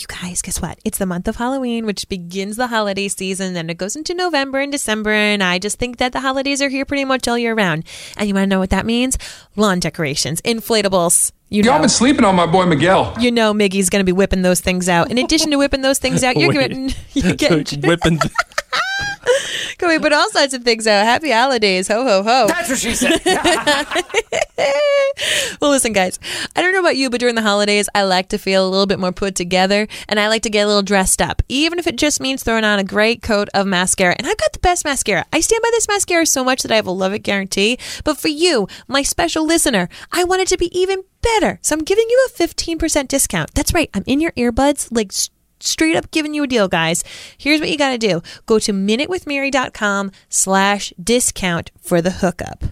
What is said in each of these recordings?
you guys, guess what? It's the month of Halloween, which begins the holiday season, and it goes into November and December. And I just think that the holidays are here pretty much all year round. And you want to know what that means? Lawn decorations, inflatables. You Y'all know, been sleeping on my boy Miguel. you know, Miggy's going to be whipping those things out. In addition to whipping those things out, you're Wait. getting, you're getting Whipping. Can we put all sorts of things out? Happy holidays. Ho, ho, ho. That's what she said. well, listen, guys, I don't know about you, but during the holidays, I like to feel a little bit more put together and I like to get a little dressed up, even if it just means throwing on a great coat of mascara. And I've got the best mascara. I stand by this mascara so much that I have a love it guarantee. But for you, my special listener, I want it to be even better. So I'm giving you a 15% discount. That's right. I'm in your earbuds, like, straight up giving you a deal guys here's what you got to do go to minutewithmary.com slash discount for the hookup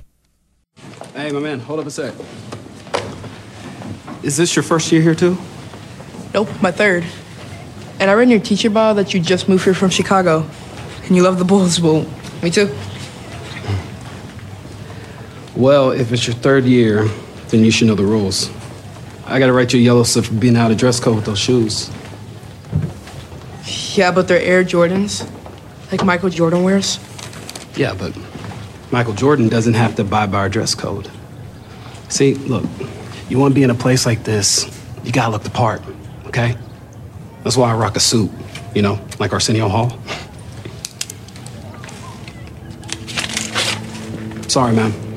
Hey, my man, hold up a sec. Is this your first year here too? Nope, my third. And I read in your teacher bio that you just moved here from Chicago. And you love the Bulls. Well, me too. Well, if it's your third year, then you should know the rules. I gotta write you a yellow slip for being out of dress code with those shoes. Yeah, but they're Air Jordans. Like Michael Jordan wears. Yeah, but Michael Jordan doesn't have to abide by our dress code. See, look, you wanna be in a place like this, you gotta look the part, okay? That's why I rock a suit, you know, like Arsenio Hall. Sorry, ma'am.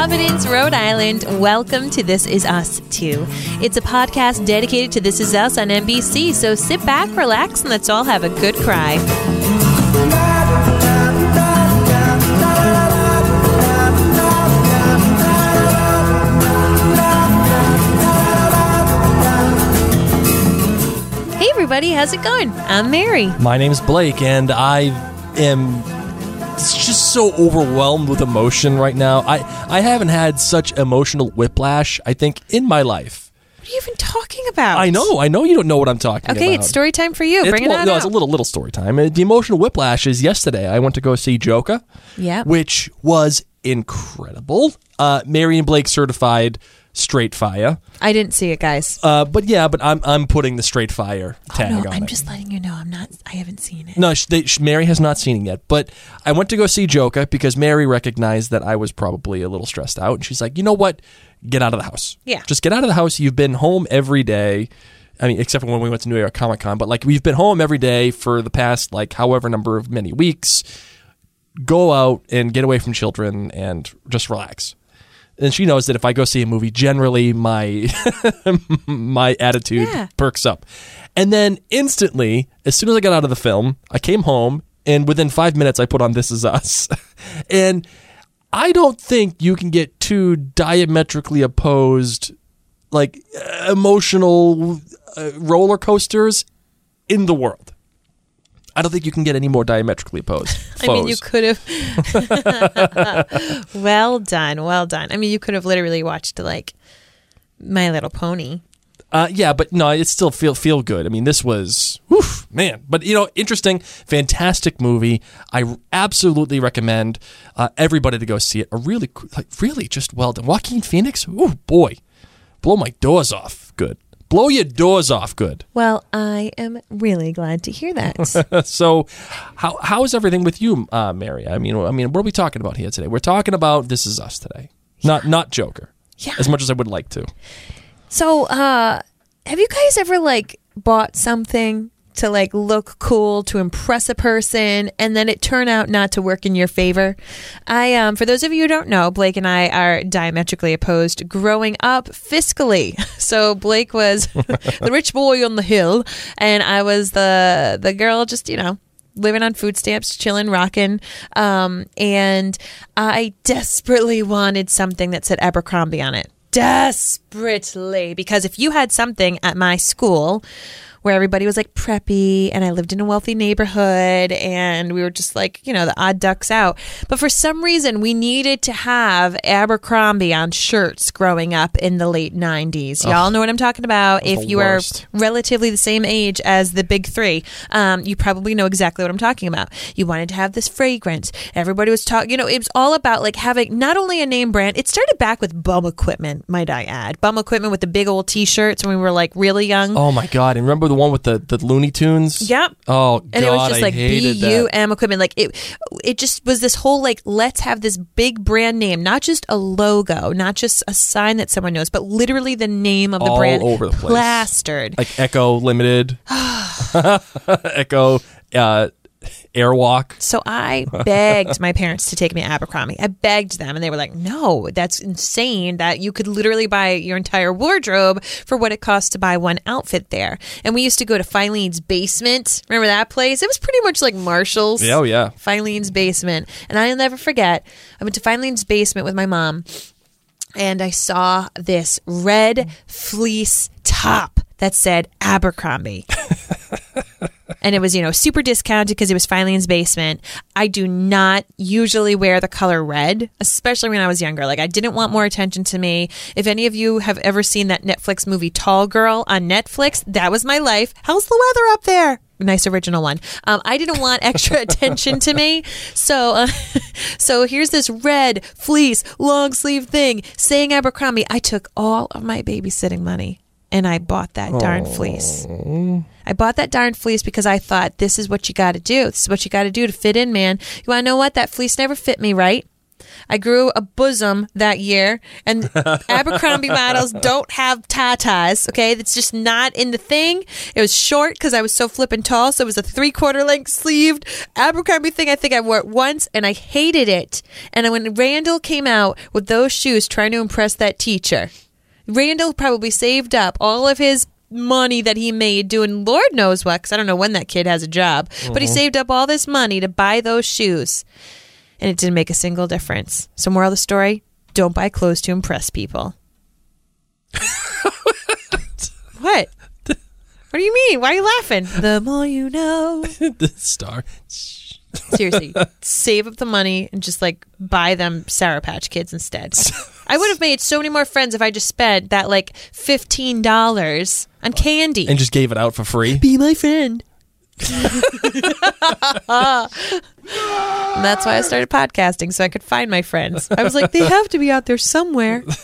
Providence, Rhode Island, welcome to This Is Us 2. It's a podcast dedicated to This Is Us on NBC, so sit back, relax, and let's all have a good cry. Hey, everybody, how's it going? I'm Mary. My name's Blake, and I am just so overwhelmed with emotion right now. I I haven't had such emotional whiplash. I think in my life. What are you even talking about? I know. I know you don't know what I'm talking about. Okay, it's story time for you. It's, Bring it well, on no, out. it's a little little story time. Uh, The emotional whiplash is yesterday. I went to go see Joker. Yeah. which was incredible. Uh, Mary and Blake certified straight fire. I didn't see it, guys. Uh, but yeah, but I'm I'm putting the straight fire tag oh, no, on I'm it. just letting you know. I'm not. I haven't seen it. No, sh- they, sh- Mary has not seen it yet. But I went to go see Joker because Mary recognized that I was probably a little stressed out, and she's like, "You know what? Get out of the house. Yeah. just get out of the house. You've been home every day. I mean, except for when we went to New York Comic Con, but like we've been home every day for the past like however number of many weeks. Go out and get away from children and just relax." And she knows that if I go see a movie, generally my my attitude Yeah. perks up. And then instantly, as soon as I got out of the film, I came home and within five minutes I put on This Is Us. and I don't think you can get two diametrically opposed, like emotional uh, roller coasters in the world. I don't think you can get any more diametrically opposed. I mean, you could have. well done, well done. I mean, you could have literally watched like My Little Pony. Uh, yeah, but no, it still feel feel good. I mean, this was, whew, man. But you know, interesting, fantastic movie. I absolutely recommend uh, everybody to go see it. A really, like, really just well done. Joaquin Phoenix, oh boy, blow my doors off. Good, blow your doors off. Good. Well, I am really glad to hear that. so, how how is everything with you, uh, Mary? I mean, I mean, what are we talking about here today? We're talking about This Is Us today, not not Joker. Yeah. As much as I would like to. so, uh, have you guys ever like bought something? To like look cool to impress a person, and then it turn out not to work in your favor. I, um, for those of you who don't know, Blake and I are diametrically opposed growing up fiscally. So Blake was the rich boy on the hill, and I was the the girl, just you know, living on food stamps, chilling, rocking. Um, and I desperately wanted something that said Abercrombie on it. Desperately. Because if you had something at my school where everybody was like preppy and I lived in a wealthy neighborhood and we were just like, you know, the odd ducks out. But for some reason, we needed to have Abercrombie on shirts growing up in the late 90s. Y'all know what I'm talking about. If you worst. are relatively the same age as the big three, um, you probably know exactly what I'm talking about. You wanted to have this fragrance. Everybody was talking, you know, it was all about like having not only a name brand, it started back with bum equipment, might I add. Bum equipment with the big old t shirts when we were like really young. Oh my god! And remember the one with the the Looney Tunes? Yep. Oh god, and it was just I like B that. M equipment. Like it, it just was this whole like let's have this big brand name, not just a logo, not just a sign that someone knows, but literally the name of the All brand over the place. plastered. like Ecko Limited, Ecko uh, Airwalk. So I begged my parents to take me to Abercrombie. I begged them, and they were like, "No, that's insane. That you could literally buy your entire wardrobe for what it costs to buy one outfit there." And we used to go to Filene's basement. Remember that place? It was pretty much like Marshall's. Yeah, oh yeah. Filene's basement. And I'll never forget, I went to Filene's basement with my mom and I saw this red fleece top that said Abercrombie. and it was, you know, super discounted because it was Filene's basement. I do not usually wear the color red, especially when I was younger. Like, I didn't want more attention to me. If any of you have ever seen that Netflix movie Tall Girl on Netflix, that was my life. How's the weather up there? Nice original one. Um, I didn't want extra attention to me, so uh, so here's this red fleece long sleeve thing saying Abercrombie. I took all of my babysitting money and I bought that darn fleece. I bought that darn fleece because I thought this is what you got to do. This is what you got to do to fit in, man. You want to know what? That fleece never fit me right. I grew a bosom that year, and Abercrombie models don't have tatas. Okay, that's just not in the thing. It was short because I was so flippin' tall, so it was a three quarter length sleeved Abercrombie thing. I think I wore it once, and I hated it. And when Randall came out with those shoes, trying to impress that teacher, Randall probably saved up all of his money that he made doing Lord knows what, because I don't know when that kid has a job, but he mm-hmm. saved up all this money to buy those shoes. And it didn't make a single difference. So, moral of the story don't buy clothes to impress people. what? What do you mean? Why are you laughing? The more you know. the star. Seriously, save up the money and just like buy them Sour Patch Kids instead. I would have made so many more friends if I just spent that like fifteen dollars on candy. And just gave it out for free. be my friend. and that's why I started podcasting so I could find my friends. I was like, they have to be out there somewhere.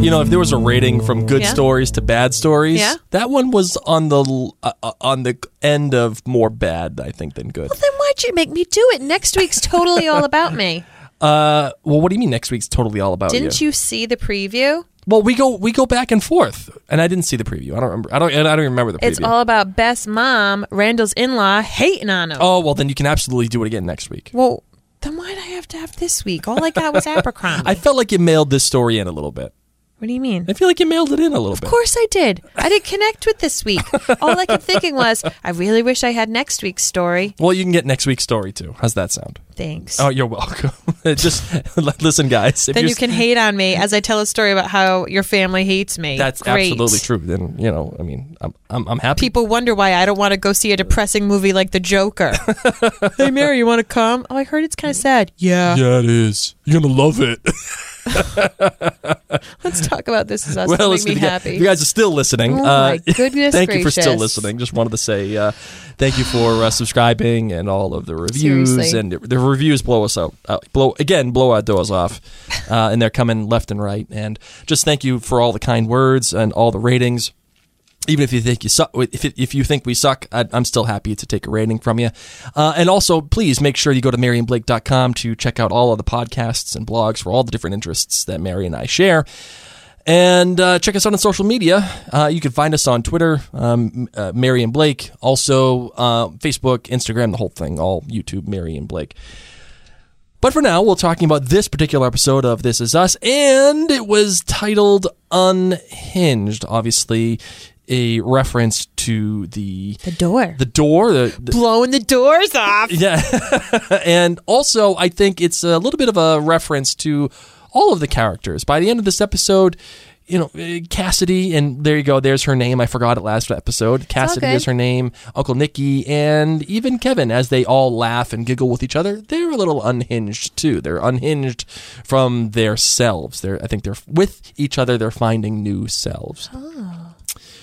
You know, if there was a rating from good Yeah. stories to bad stories, Yeah. that one was on the l- uh, uh, on the end of more bad, I think, than good. Well, then why'd you make me do it? Next week's totally all about me. Uh, well, what do you mean next week's totally all about me? Didn't you see the preview? Well, we go we go back and forth, and I didn't see the preview. I don't remember. I don't. I don't even remember the preview. It's all about Beth's mom, Randall's in law, hating on him. oh well, then you can absolutely do it again next week. Well, then why'd I have to have this week? All I got was Abercrombie. I felt like you mailed this story in a little bit. What do you mean? I feel like you mailed it in a little bit. Of course I did. I didn't connect with this week. All I kept thinking was, I really wish I had next week's story. Well, you can get next week's story too. How's that sound? Thanks. Oh, you're welcome. Just listen, guys. Then you can hate on me as I tell a story about how your family hates me. That's Great. absolutely true. Then you know, I mean, I'm I'm, I'm happy. People wonder why I don't want to go see a depressing movie like The Joker. hey, Mary, you want to come? Oh, I heard it's kind of sad. Yeah. yeah, it is. You're gonna love it. Let's talk about this as us. well, make me you, happy. you guys are still listening, Oh, uh, my goodness thank you for still listening. Just wanted to say uh, thank you for uh, subscribing and all of the reviews. Seriously. And the reviews blow us out. Uh, blow again, blow our doors off, uh, and they're coming left and right. And just thank you for all the kind words and all the ratings. Even if you think you suck, if, if you think we suck, I, I'm still happy to take a rating from you. Uh, and also, please make sure you go to maryandblake.com to check out all of the podcasts and blogs for all the different interests that Mary and I share. And uh, check us out on social media. Uh, you can find us on Twitter, um, uh, Mary and Blake. Also, uh, Facebook, Instagram, the whole thing, all YouTube, Mary and Blake. But for now, we're talking about this particular episode of This Is Us, and it was titled Unhinged. Obviously, a reference to the The door. the door. The, the Blowing the doors off. yeah, and also I think it's a little bit of a reference to all of the characters. By the end of this episode. You know, uh, Cassidy, and there you go. There's her name. I forgot it last episode. Cassidy is her name. Uncle Nicky, and even Kevin, as they all laugh and giggle with each other, they're a little unhinged too. They're unhinged from their selves. They're, I think, they're with each other. They're finding new selves.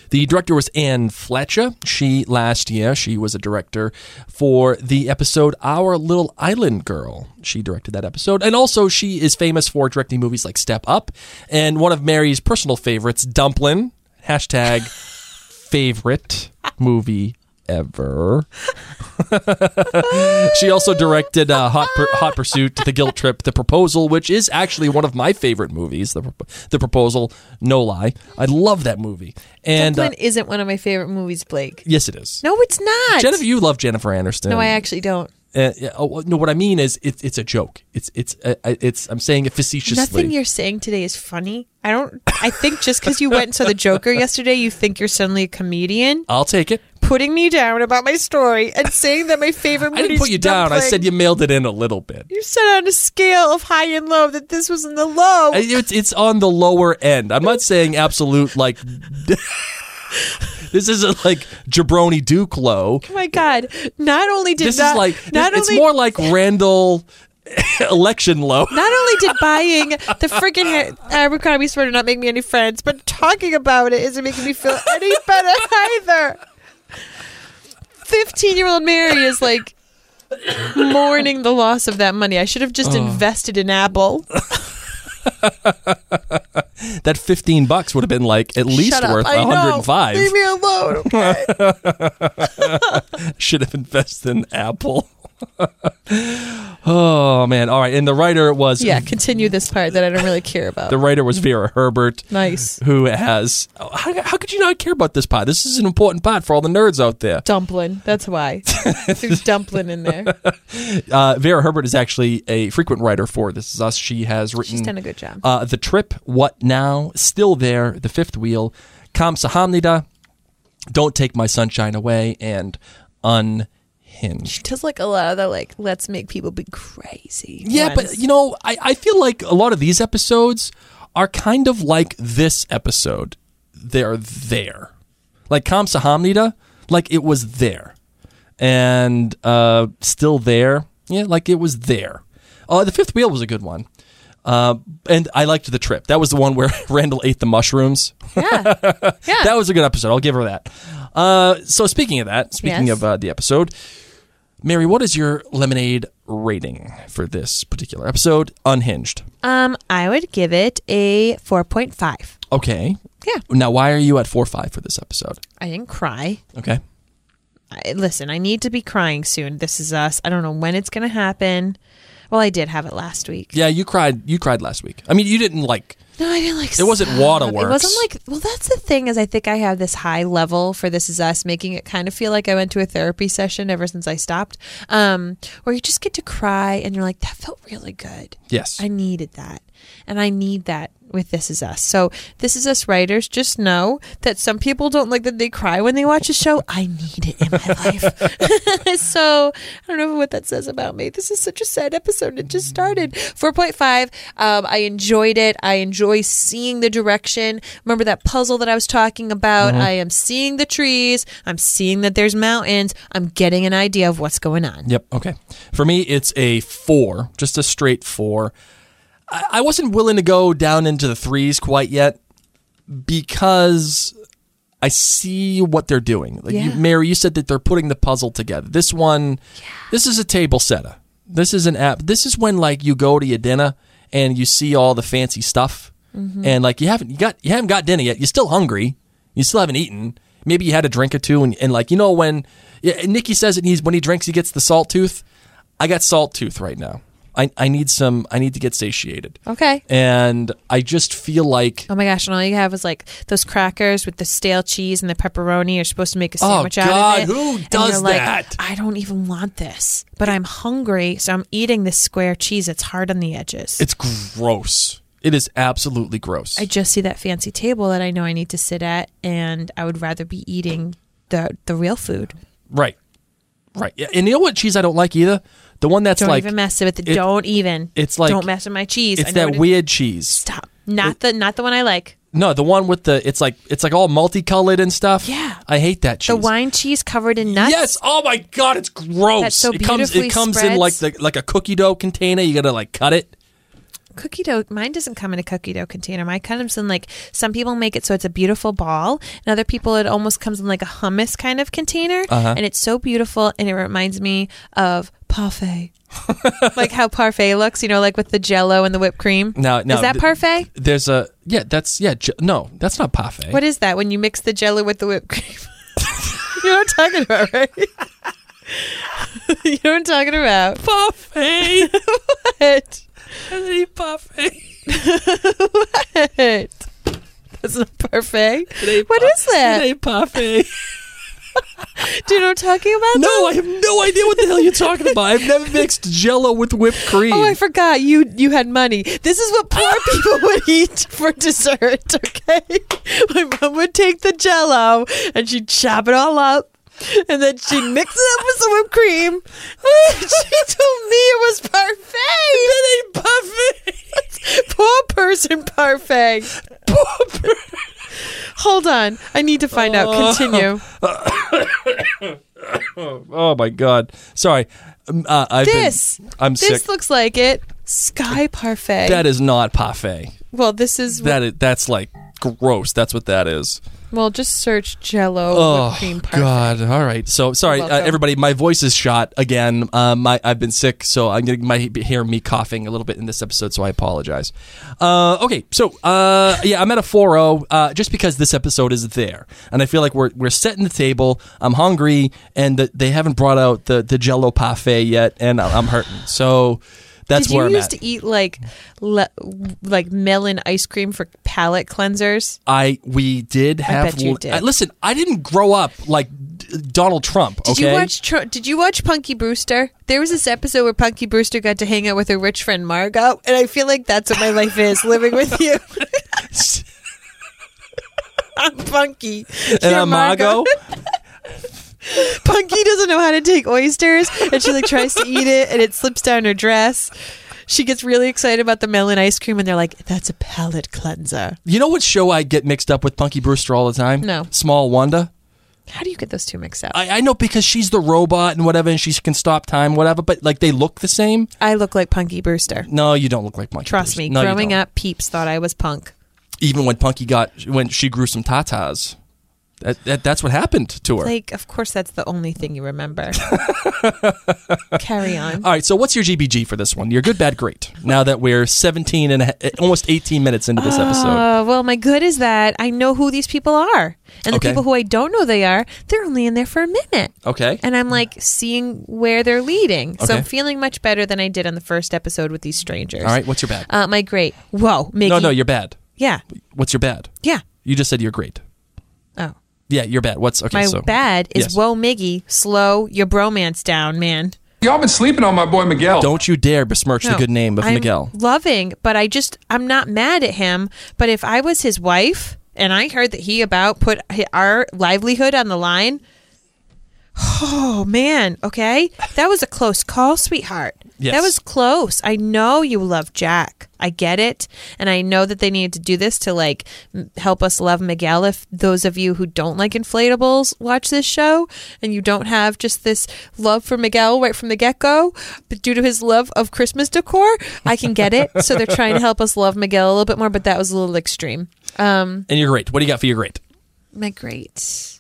The director was Anne Fletcher. She last year she was a director for the episode Our Little Island Girl. She directed that episode, and also she is famous for directing movies like Step Up and one of Mary's personal favorites, Dumplin. Hashtag favorite movie ever. she also directed uh, Hot Pur- Hot Pursuit, The Guilt Trip, The Proposal, which is actually one of my favorite movies. The, the Proposal, no lie, I love that movie. And uh, isn't one of my favorite movies, Blake. yes, it is. No, it's not. Jennifer, you love Jennifer Aniston. no, I actually don't. Uh, oh, no, what I mean is, it's it's a joke. It's it's uh, it's. I'm saying it facetiously. Nothing you're saying today is funny. I don't. I think just because you went and saw the Joker yesterday, you think you're suddenly a comedian. I'll take it. Putting me down about my story and saying that my favorite movie I didn't put you down. I said you mailed it in a little bit. You said on a scale of high and low that this was in the low. It's it's on the lower end. I'm not saying absolute like. this isn't like jabroni Duke low. oh my god! Not only did This not, is like not it's only more like Randall election low. Not only did buying the freaking Abercrombie sweater not make me any friends, but talking about it isn't making me feel any better either. Fifteen-year-old Mary is like mourning the loss of that money. I should have just oh. invested in Apple. That 15 bucks would have been like at least Shut up. worth I know. 105. Leave me alone. Okay? Should have invested in Apple. oh man! All right, and the writer was yeah, continue this part that I don't really care about. the writer was Vera Herbert. Nice. Who has? How, how could you not care about this part? This is an important part for all the nerds out there. Dumpling. That's why. There's dumpling in there. Uh, Vera Herbert is actually a frequent writer for This Is Us. She has written She's done a good job. Uh, the Trip, What Now, Still There, The Fifth Wheel, Kam Sahamnida, Don't Take My Sunshine Away, and Unhinged. She does like a lot of the like, let's make people be crazy. Yeah, ones. but you know, I, I feel like a lot of these episodes are kind of like this episode. They're there. Like Kam Sahamnida, like it was there. And uh, still there. Yeah, like it was there. Uh, the fifth wheel was a good one. Uh, and I liked the trip. That was the one where Randall ate the mushrooms. yeah, yeah. That was a good episode. I'll give her that. Uh, so speaking of that, speaking Yes. of uh, the episode, Mary, what is your lemonade rating for this particular episode? Unhinged. Um, I would give it a four point five. Okay. Yeah. Now, why are you at four five for this episode? I didn't cry. Okay. I, listen, I need to be crying soon. This is us. I don't know when it's gonna happen. Well, I did have it last week. Yeah, you cried. You cried last week. I mean, you didn't like. No, I didn't like. It wasn't sob. Waterworks. It wasn't like. Well, that's the thing is, I think I have this high level for This Is Us, making it kind of feel like I went to a therapy session ever since I stopped. Um, where you just get to cry and you're like, that felt really good. Yes. I needed that. And I need that with This Is Us. So, This Is Us writers, just know that some people don't like that they cry when they watch a show. I need it in my life. so, I don't know what that says about me. This is such a sad episode. It just started. 4.5. Um, I enjoyed it. I enjoy seeing the direction. Remember that puzzle that I was talking about? I am seeing the trees. I'm seeing that there's mountains. I'm getting an idea of what's going on. Yep. Okay. For me, it's a four, just a straight four. I, wasn't willing to go down into the threes quite yet because I see what they're doing. Like you, Mary, you said that they're putting the puzzle together. This one, this is a table setter. This is an app. This is when like you go to your dinner and you see all the fancy stuff, mm-hmm. and like you haven't you got you haven't got dinner yet. You're still hungry. You still haven't eaten. Maybe you had a drink or two, and, and like you know when yeah, Nicky says it, he's when he drinks he gets the salt tooth. I got salt tooth right now. I, I need some. I need to get satiated. Okay. And I just feel like Oh my gosh! And all you have is like those crackers with the stale cheese and the pepperoni. You're supposed to make a Oh, sandwich out of it. Oh god, who And does like, that? I don't even want this, but I'm hungry, so I'm eating this square cheese. It's hard on the edges. it's gross. It is absolutely gross. I just see that fancy table that I know I need to sit at, and I would rather be eating the the real food. right. Right. And you know what cheese I don't like either? The one that's Don't like even mess with it. it- Don't even. it's like- don't mess with my cheese. It's that it- weird cheese. Stop. Not the not the one I like. No, the one with the it's like it's like all multicolored and stuff. Yeah. I hate that cheese. The wine cheese covered in nuts. Yes. Oh my god, it's gross. That so it comes it beautifully comes in like the like a cookie dough container. You got to like cut it. cookie dough mine doesn't come in a cookie dough container mine comes in like some people make it so it's a beautiful ball and other people it almost comes in like a hummus kind of container Uh-huh. and it's so beautiful and it reminds me of parfait like how parfait looks you know like with the jello and the whipped cream Now, now is that th- parfait There's a yeah. That's yeah. j- No, that's not parfait. what is that when you mix the jello with the whipped cream you know what i'm talking about right you know what i'm talking about parfait? what? I parfait. what? that's not parfait What par- is that? It ain't parfait. Do you know what i'm talking about no, though? I have no idea what the hell you're talking about. I've never mixed Jello with whipped cream. Oh, I forgot you you had money. This is what poor people would eat for dessert. Okay, my mom would take the Jello and she'd chop it all up, and then she'd mix it up with some whipped cream. she told me it was parfait. That ain't parfait. poor person parfait. Poor person. Hold on, I need to find out. Continue. oh my god. Sorry. Um, uh, I've This. Been, I'm This sick. looks like it. Sky parfait. that is not parfait. well, this is. That is, that's like gross. That's what that is. well, just search Jello Oh cream parfait. God! All right. So sorry, uh, everybody. My voice is shot again. Um, my, I've been sick, so I'm gonna might hear me coughing a little bit in this episode. So I apologize. Uh, okay. So uh, yeah, I'm at a 4-0, uh, just because this episode is there, and I feel like we're we're setting the table. I'm hungry, and the, they haven't brought out the the Jello parfait yet, and I'm hurting. So that's Did you I'm used at. to eat like le- like melon ice cream for palate cleansers? I we did have. bet you did. I- listen, I didn't grow up like D- Donald Trump. Did okay. you watch? Tr- did you watch Punky Brewster? There was this episode where Punky Brewster got to hang out with her rich friend Margaux, and I feel like that's what my life is living with you. I'm Punky, and You're I'm Margaux. Punky doesn't know how to take oysters, and she like tries to eat it, and it slips down her dress. She gets really excited about the melon ice cream, and they're like, "That's a palate cleanser." You know what show I get mixed up with Punky Brewster all the time? No. Small Wonder. How do you get those two mixed up? I, I know because she's the robot and whatever, and she can stop time, whatever. But like they look the same. I look like Punky Brewster. No, you don't look like Punky. Trust Brewster. me, No, growing up, peeps thought I was punk. even when Punky got when she grew some tatas, that, that that's what happened to her. Like, of course, that's the only thing you remember. Carry on. all right, so what's your GBG for this one? You're good, bad, great. Now that we're 17 and a, almost 18 minutes into this episode, Uh, well, my good is that I know who these people are. And the Okay. people who I don't know they are, they're only in there for a minute. okay. And I'm like seeing where they're leading. So Okay. I'm feeling much better than I did on the first episode with these strangers. All right, what's your bad? Uh, my great. Whoa, Miggy. no, no, you're bad. Yeah. What's your bad? Yeah. You just said you're great. Yeah, you're bad. What's okay? My so bad is yes. whoa, Miggy. Slow your bromance down, man. Y'all been sleeping on my boy Miguel. Don't you dare besmirch the good name of I'm Miguel. Loving, but I just I'm not mad at him. But if I was his wife and I heard that he about put our livelihood on the line, oh man, okay, that was a close call, sweetheart. Yes. That was close. I know you love Jack. I get it, and I know that they needed to do this to like m- help us love Miguel. If those of you who don't like inflatables watch this show, and you don't have just this love for Miguel right from the get go, but due to his love of Christmas decor, I can get it. so they're trying to help us love Miguel a little bit more, but that was a little extreme. Um, And you're great. What do you got for your great? my great.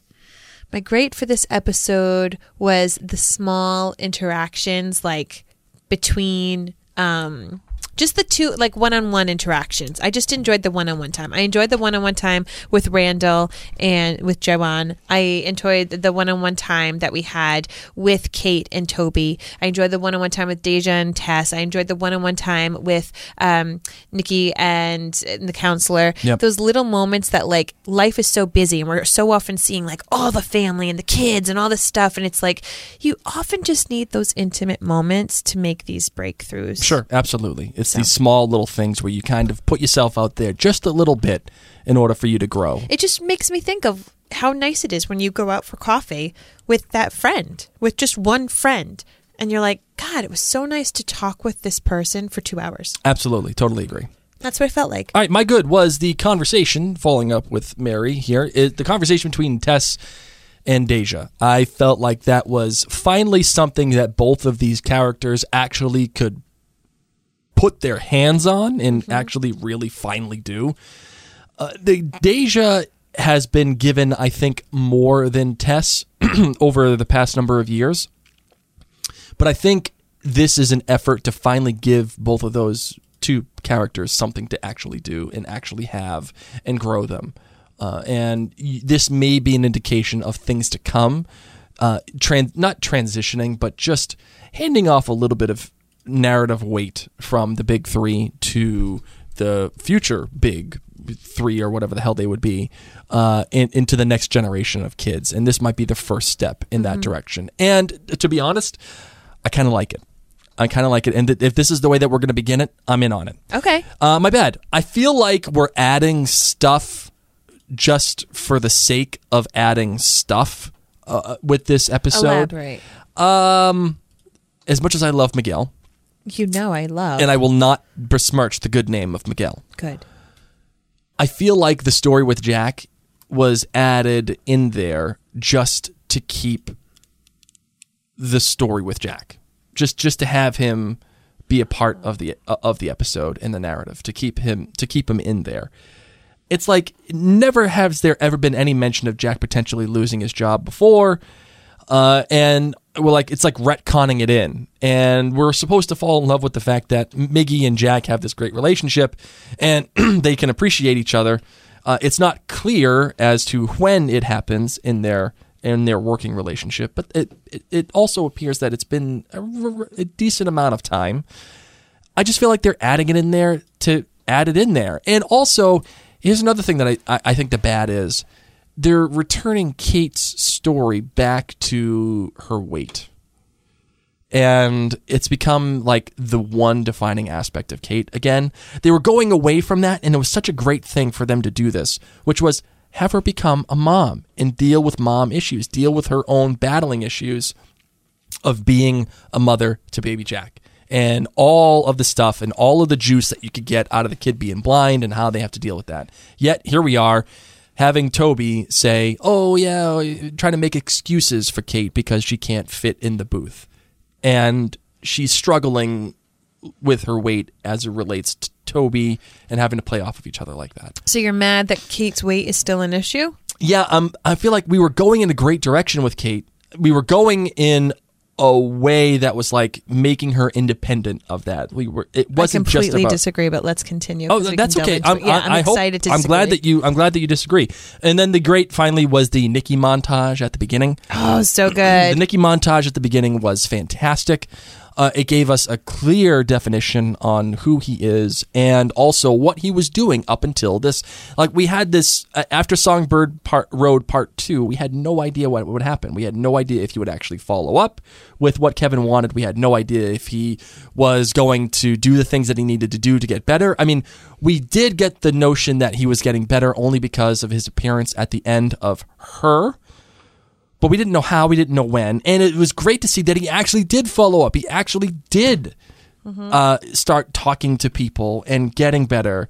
My great for this episode was the small interactions like between um just the two like one-on-one interactions. I just enjoyed the one-on-one time. I enjoyed the one-on-one time with Randall and with Jae-won. I enjoyed the one-on-one time that we had with Kate and Toby. I enjoyed the one-on-one time with Deja and Tess. I enjoyed the one-on-one time with um, Nicky and, and the counselor. Yep. Those little moments that like life is so busy and we're so often seeing like all the family and the kids and all this stuff and it's like you often just need those intimate moments to make these breakthroughs. Sure, absolutely. It's It's so. these small little things where you kind of put yourself out there just a little bit in order for you to grow. It just makes me think of how nice it is when you go out for coffee with that friend, with just one friend. And you're like, God, it was so nice to talk with this person for two hours. Absolutely, totally agree. That's what it felt like. All right, my good was the conversation, following up with Mary here, is the conversation between Tess and Deja. I felt like that was finally something that both of these characters actually could put their hands on and actually really finally do. Uh, the Deja has been given, I think, more than Tess over the past number of years. But I think this is an effort to finally give both of those two characters something to actually do and actually have and grow them. Uh, and y- this may be an indication of things to come. Uh, tran- not transitioning, but just handing off a little bit of narrative weight from the big three to the future big three or whatever the hell they would be uh, in, into the next generation of kids. And this might be the first step in that direction. And to be honest, I kind of like it. I kind of like it. And th- if this is the way that we're going to begin it, I'm in on it. Okay. Uh, my bad. I feel like we're adding stuff just for the sake of adding stuff uh, with this episode. Elaborate. Um, as much as I love Miguel, You know I love. and I will not besmirch the good name of Miguel, Good. I feel like the story with Jack was added in there just to keep the story with Jack, just just to have him be a part of the of the episode and the narrative to keep him to keep him in there. It's like never has there ever been any mention of Jack potentially losing his job before, uh, and we're like it's like retconning it in, and we're supposed to fall in love with the fact that Miggy and Jack have this great relationship, and they can appreciate each other. Uh, it's not clear as to when it happens in their in their working relationship, but it it, it also appears that it's been a decent amount of time. I just feel like they're adding it in there to add it in there. And also, here's another thing that I, I think the bad is they're returning Kate's story back to her weight. And it's become like the one defining aspect of Kate again. They were going away from that, and it was such a great thing for them to do this, which was have her become a mom and deal with mom issues, deal with her own battling issues of being a mother to baby Jack and all of the stuff and all of the juice that you could get out of the kid being blind and how they have to deal with that. Yet here we are having Toby say, "Oh yeah, trying to make excuses for Kate because she can't fit in the booth." And she's struggling with her weight as it relates to Toby and having to play off of each other like that. So you're mad that Kate's weight is still an issue? Yeah, um, I feel like we were going in a great direction with Kate. We were going in a way that was like making her independent of that. We were. It wasn't I completely just about. disagree, but let's continue. Oh, that's okay. I'm, yeah, I'm I hope- excited to I'm glad that you. I'm glad that you disagree. And then the great finally was the Nicky montage at the beginning. Oh, so good. The. Nicky montage at the beginning was fantastic. Uh, it gave us a clear definition on who he is and also what he was doing up until this. Like we had this uh, after Songbird Part Road Part Two, we had no idea what would happen. We had no idea if he would actually follow up with what Kevin wanted. We had no idea if he was going to do the things that he needed to do to get better. I mean, we did get the notion that he was getting better only because of his appearance at the end of her but we didn't know how, we didn't know when. And it was great to see that he actually did follow up. He actually did uh, start talking to people and getting better.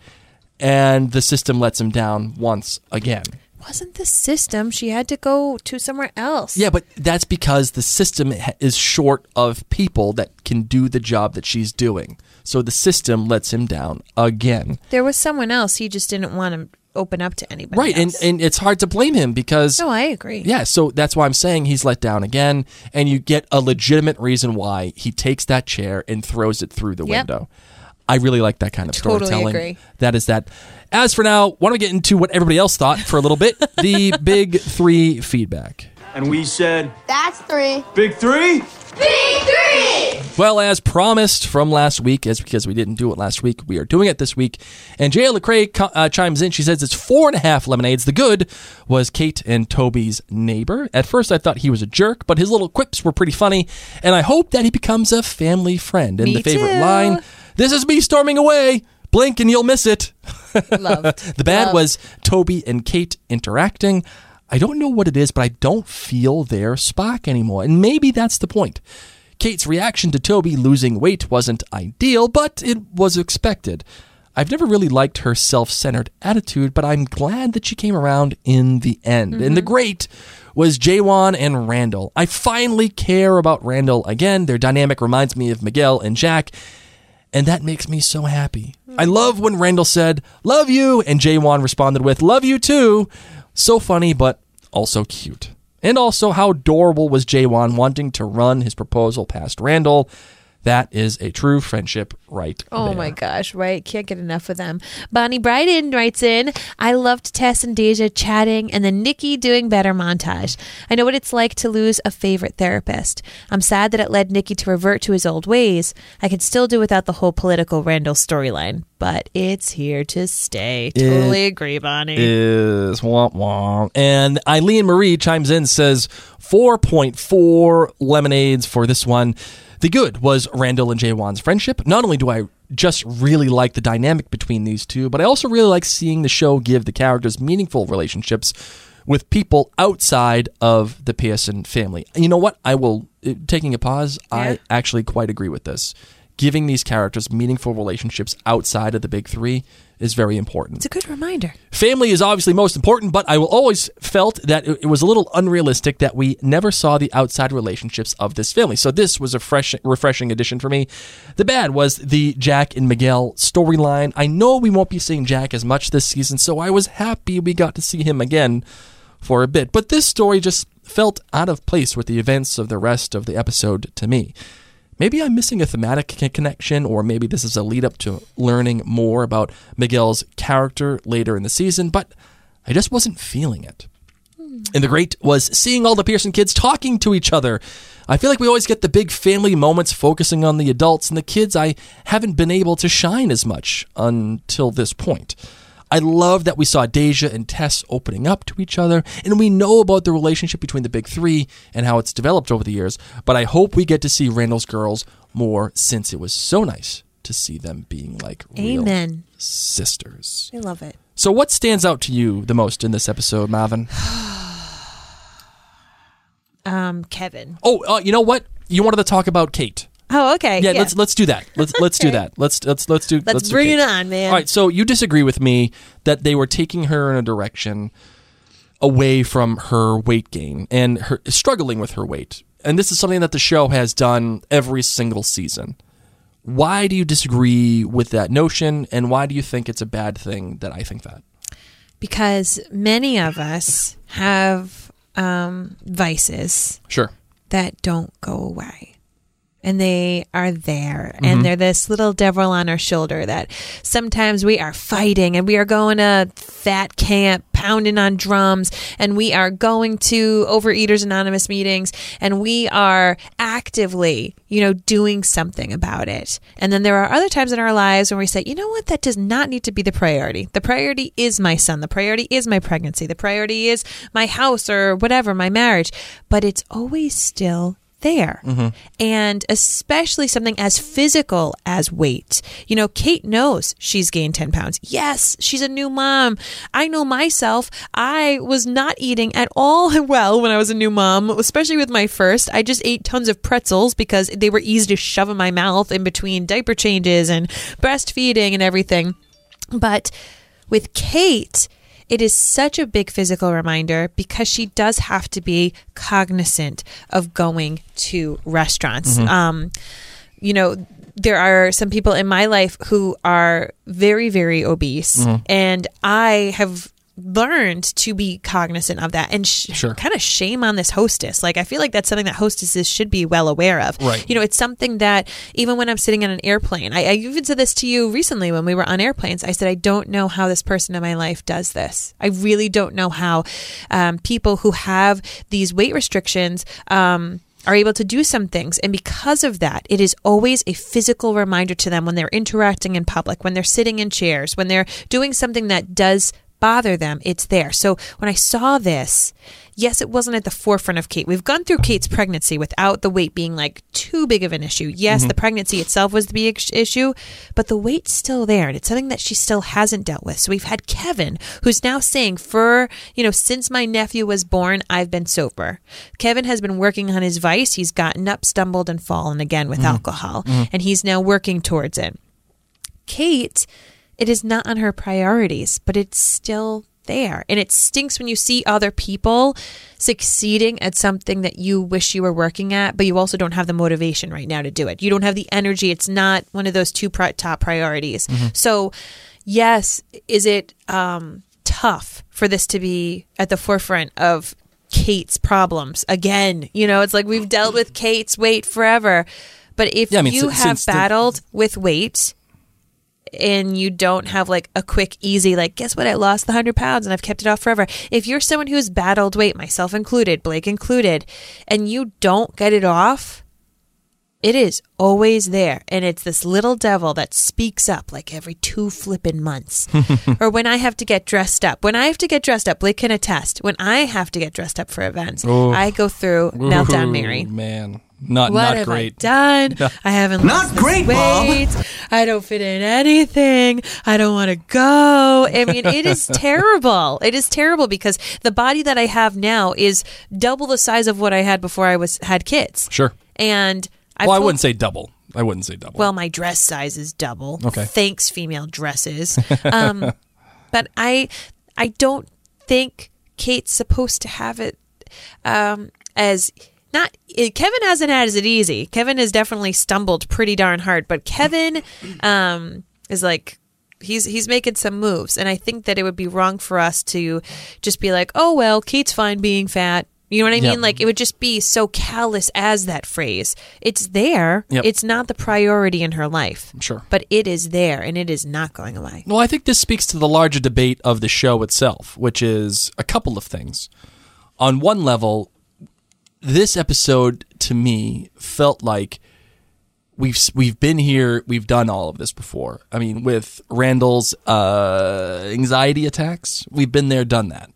And the system lets him down once again. Wasn't the system? She had to go to somewhere else. Yeah, but that's because the system is short of people that can do the job that she's doing. So the system lets him down again. There was someone else. He just didn't want to open up to anybody. Right. And, and it's hard to blame him because. no, I agree. Yeah, so that's why I'm saying he's let down again, and you get a legitimate reason why he takes that chair and throws it through the Yep. window. I really like that kind of Totally storytelling. agree. That is that. As for now, why don't we get into what everybody else thought for a little bit? the big three feedback. And we said, That's three. Big three? Big three! Well, as promised from last week, as because we didn't do it last week, we are doing it this week. And Jay Lecrae co- uh, chimes in. She says it's four and a half lemonades. The good was Kate and Toby's neighbor. At first, I thought he was a jerk, but his little quips were pretty funny. And I hope that he becomes a family friend. And Me the favorite too. line This is me storming away. Blink and you'll miss it. Loved. The bad Loved. was Toby and Kate interacting. I don't know what it is, but I don't feel their Spock anymore. And maybe that's the point. Kate's reaction to Toby losing weight wasn't ideal, but it was expected. I've never really liked her self centered attitude, but I'm glad that she came around in the end. And the mm-hmm. great was Jae-won and Randall. I finally care about Randall again. Their dynamic reminds me of Miguel and Jack, and that makes me so happy. I mm. love when Randall said, Love you, and Jae-won responded with, Love you too. So funny, but also cute. And also, how adorable was Jae-won wanting to run his proposal past Randall. That is a true friendship right Oh there. my gosh, right? Can't get enough of them. Bonnie Bryden writes in, I loved Tess and Deja chatting and then Nicky doing better montage. I know what it's like to lose a favorite therapist. I'm sad that it led Nicky to revert to his old ways. I could still do without the whole political Randall storyline, but it's here to stay. Totally agree, Bonnie. is womp womp. And Eileen Marie chimes in says 4.4 lemonades for this one. The good was Randall and Jae-won's friendship. Not only do I just really like the dynamic between these two, but I also really like seeing the show give the characters meaningful relationships with people outside of the Pearson family. You know what? I will uh, taking a pause. Yeah. I actually quite agree with this. Giving these characters meaningful relationships outside of the big 3 is very important. It's a good reminder. Family is obviously most important, but I will always felt that it it was a little unrealistic that we never saw the outside relationships of this family. So this was a fresh, refreshing addition for me. The bad was the Jack and Miguel storyline. I know we won't be seeing Jack as much this season, so I was happy we got to see him again for a bit. But this story just felt out of place with the events of the rest of the episode to me. Maybe I'm missing a thematic connection, or maybe this is a lead up to learning more about Miguel's character later in the season, but I just wasn't feeling it. Hmm. And the great was seeing all the Pearson kids talking to each other. I feel like we always get the big family moments focusing on the adults, and the kids I haven't been able to shine as much until this point. I love that we saw Deja and Tess opening up to each other, and we know about the relationship between the big three and how it's developed over the years. But I hope we get to see Randall's girls more since it was so nice to see them being like real Amen. sisters. I love it. So, what stands out to you the most in this episode, Marvin? Um, Kevin. Oh, uh, you know what? You wanted to talk about Kate. Oh, okay. Yeah, let's let's do that. Let's let's do that. Let's let's let's do. Let's do bring Kate. it on, man. All right. So you disagree with me that they were taking her in a direction away from her weight gain and her struggling with her weight, and this is something that the show has done every single season. Why do you disagree with that notion, and why do you think it's a bad thing that I think that? because many of us have um, vices Sure. that don't go away. And they are there. And mm-hmm. they're this little devil on our shoulder that sometimes we are fighting and we are going to fat camp, pounding on drums, and we are going to Overeaters Anonymous meetings, and we are actively, you know, doing something about it. And then there are other times in our lives when we say, you know what, that does not need to be the priority. The priority is my son. The priority is my pregnancy. The priority is my house or whatever, my marriage. But it's always still there. Mm-hmm. And especially something as physical as weight. You know, Kate knows she's gained 10 pounds. Yes, she's a new mom. I know myself. I was not eating at all well when I was a new mom, especially with my first. I just ate tons of pretzels because they were easy to shove in my mouth in between diaper changes and breastfeeding and everything. But with Kate, it is such a big physical reminder because she does have to be cognizant of going to restaurants. Um, you know, there are some people in my life who are very, very obese, and I have learned to be cognizant of that and sh- Sure. kind of shame on this hostess. Like, I feel like that's something that hostesses should be well aware of. Right. You know, it's something that even when I'm sitting on an airplane, I, I even said this to you recently when we were on airplanes. I said, I don't know how this person in my life does this. I really don't know how um, people who have these weight restrictions. Um, are able to do some things. And because of that, it is always a physical reminder to them when they're interacting in public, when they're sitting in chairs, when they're doing something that does bother them, it's there. So when I saw this, yes, it wasn't at the forefront of Kate. We've gone through Kate's pregnancy without the weight being like too big of an issue. Yes, mm-hmm. the pregnancy itself was the big issue, but the weight's still there and it's something that she still hasn't dealt with. So we've had Kevin who's now saying for, you know, since my nephew was born, I've been sober. Kevin has been working on his vice. He's gotten up, stumbled and fallen again with mm-hmm. alcohol mm-hmm. and he's now working towards it. Kate, it is not on her priorities, but it's still there. And it stinks when you see other people succeeding at something that you wish you were working at, but you also don't have the motivation right now to do it. You don't have the energy. It's not one of those two pri- top priorities. So, yes, is it um, tough for this to be at the forefront of Kate's problems again? You know, it's like we've dealt with Kate's weight forever. But if Yeah, I mean, you si- have since the- battled with weight, and you don't have like a quick, easy, like, guess what? I lost the 100 pounds and I've kept it off forever. If you're someone who's battled weight, myself included, Blake included, and you don't get it off, it is always there. And it's this little devil that speaks up like every two flippin' months. or when I have to get dressed up. When I have to get dressed up, Blake can attest. When I have to get dressed up for events, I go through meltdown Ooh, Mary. man, not What not have great. I done? I haven't Not lost great, Mom. weight. I don't fit in anything. I don't want to go. I mean, it is terrible. It is terrible because the body that I have now is double the size of what I had before I was had kids. Sure. And I well, I wouldn't say double. I wouldn't say double. well, my dress size is double. Okay. Thanks, female dresses. Um, but I, I don't think Kate's supposed to have it um, as not. Kevin hasn't had it easy. Kevin has definitely stumbled pretty darn hard. But Kevin um, is like. He's he's making some moves, and I think that it would be wrong for us to just be like, "Oh well, Kate's fine being fat." You know what I Yep. mean? Like it would just be so callous as that phrase. It's there. Yep. It's not the priority in her life. Sure. But it is there and it is not going away. Well, I think this speaks to the larger debate of the show itself, which is a couple of things. On one level, this episode to me felt like we've we've been here, we've done all of this before. I mean, with Randall's uh, anxiety attacks, we've been there, done that.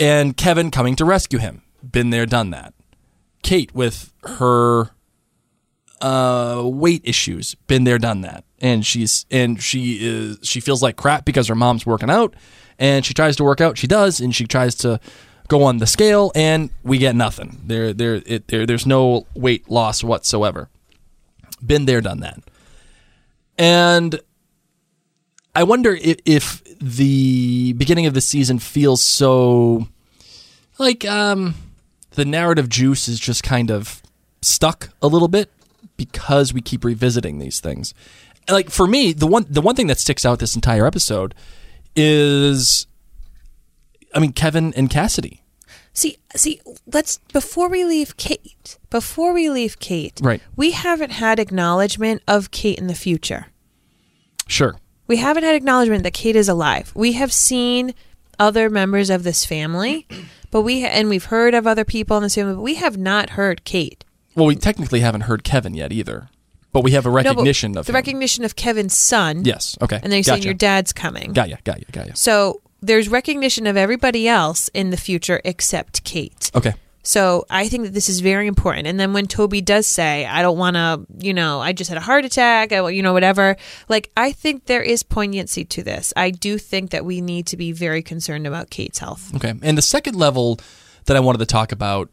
And Kevin coming to rescue him, been there, done that. Kate with her uh, weight issues. Been there, done that. And she's and she is she feels like crap because her mom's working out, and she tries to work out. She does, and she tries to go on the scale, and we get nothing. There, there, it, there. There's no weight loss whatsoever. Been there, done that. And I wonder if, if the beginning of the season feels so like um the narrative juice is just kind of stuck a little bit because we keep revisiting these things. Like for me, the one the one thing that sticks out this entire episode is I mean Kevin and Cassidy. See, see, let's before we leave Kate, before we leave Kate, Right. We haven't had acknowledgement of Kate in the future. Sure. We haven't had acknowledgement that Kate is alive. We have seen other members of this family, but we and we've heard of other people in this family, but we have not heard Kate. Well, we technically haven't heard Kevin yet either. But we have a No, recognition of the him. recognition of Kevin's son. Yes, okay. And then you're saying your dad's coming. Got ya, got ya, got ya. So there's recognition of everybody else in the future except Kate. Okay. So I think that this is very important. And then when Toby does say, "I don't want to," you know, I just had a heart attack, I, you know, whatever. Like I think there is poignancy to this. I do think that we need to be very concerned about Kate's health. Okay. And the second level that I wanted to talk about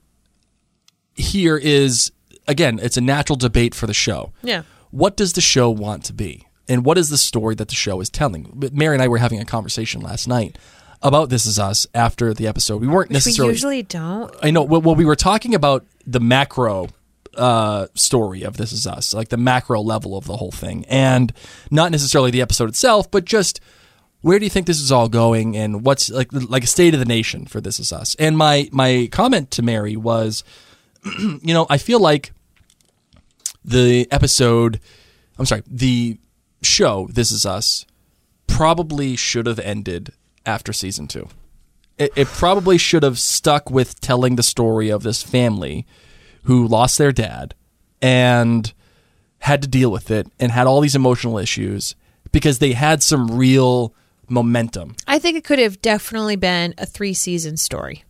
here is again, it's a natural debate for the show. Yeah. What does the show want to be? And what is the story that the show is telling? Mary and I were having a conversation last night about This Is Us after the episode. We weren't Which we usually don't. I know. Well, well, we were talking about the macro uh, story of This Is Us, like the macro level of the whole thing, and not necessarily the episode itself, but just where do you think this is all going, and what's like like a state of the nation for This Is Us. And my my comment to Mary was, you know, I feel like the episode, I'm sorry, the show This Is Us probably should have ended after season two it, it probably should have stuck with telling the story of this family who lost their dad and had to deal with it and had all these emotional issues because they had some real momentum. I think it could have definitely been a three season story.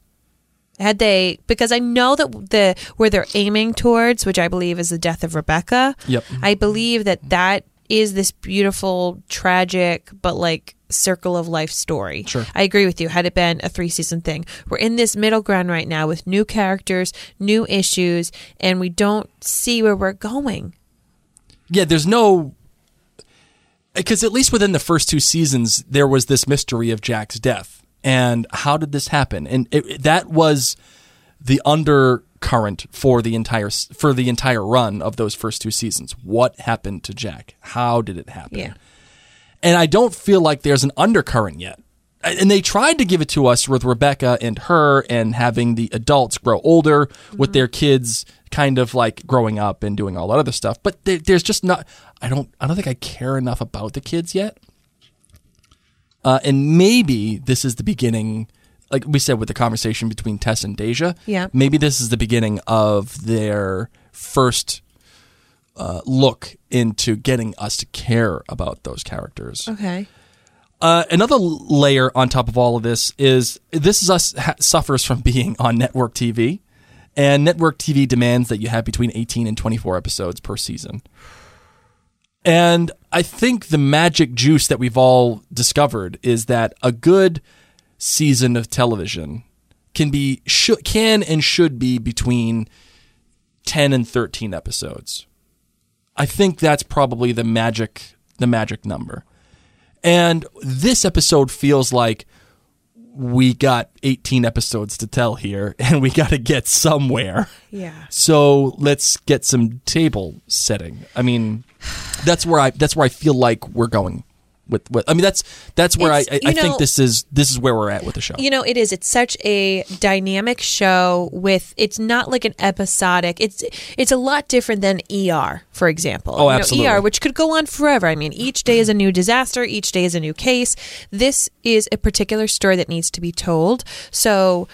Had they, because I know that the where they're aiming towards, which I believe is the death of Rebecca. Yep. I believe that that is this beautiful, tragic, but like circle of life story. Sure. I agree with you. Had it been a three season thing, we're in this middle ground right now with new characters, new issues, and we don't see where we're going. Yeah, there's no because at least within the first two seasons there was this mystery of Jack's death and how did this happen? And it, that was the undercurrent for the entire for the entire run of those first two seasons. What happened to Jack? How did it happen? Yeah. And I don't feel like there's an undercurrent yet. And they tried to give it to us with Rebecca and her and having the adults grow older with their kids kind of like growing up and doing all that other stuff. But there, there's just not I don't I don't think I care enough about the kids yet. Uh, and maybe this is the beginning like we said with the conversation between Tess and Deja. Yeah. Maybe this is the beginning of their first uh, look into getting us to care about those characters. Okay. Uh, another layer on top of all of this is this is us ha- suffers from being on network TV, and network TV demands that you have between 18 and 24 episodes per season. And I think the magic juice that we've all discovered is that a good season of television can be should, can and should be between 10 and 13 episodes. I think that's probably the magic the magic number. And this episode feels like we got 18 episodes to tell here and we got to get somewhere. Yeah. So let's get some table setting. I mean, that's where I that's where I feel like we're going with what I mean that's that's where I, It's- I, I know- think this is this is where we're at with the show. You know, it is. It's such a dynamic show with it's not like an episodic. It's it's a lot different than ER, for example. Oh, You know, absolutely. ER, which could go on forever. I mean, each day is a new disaster, each day is a new case. This is a particular story that needs to be told. So,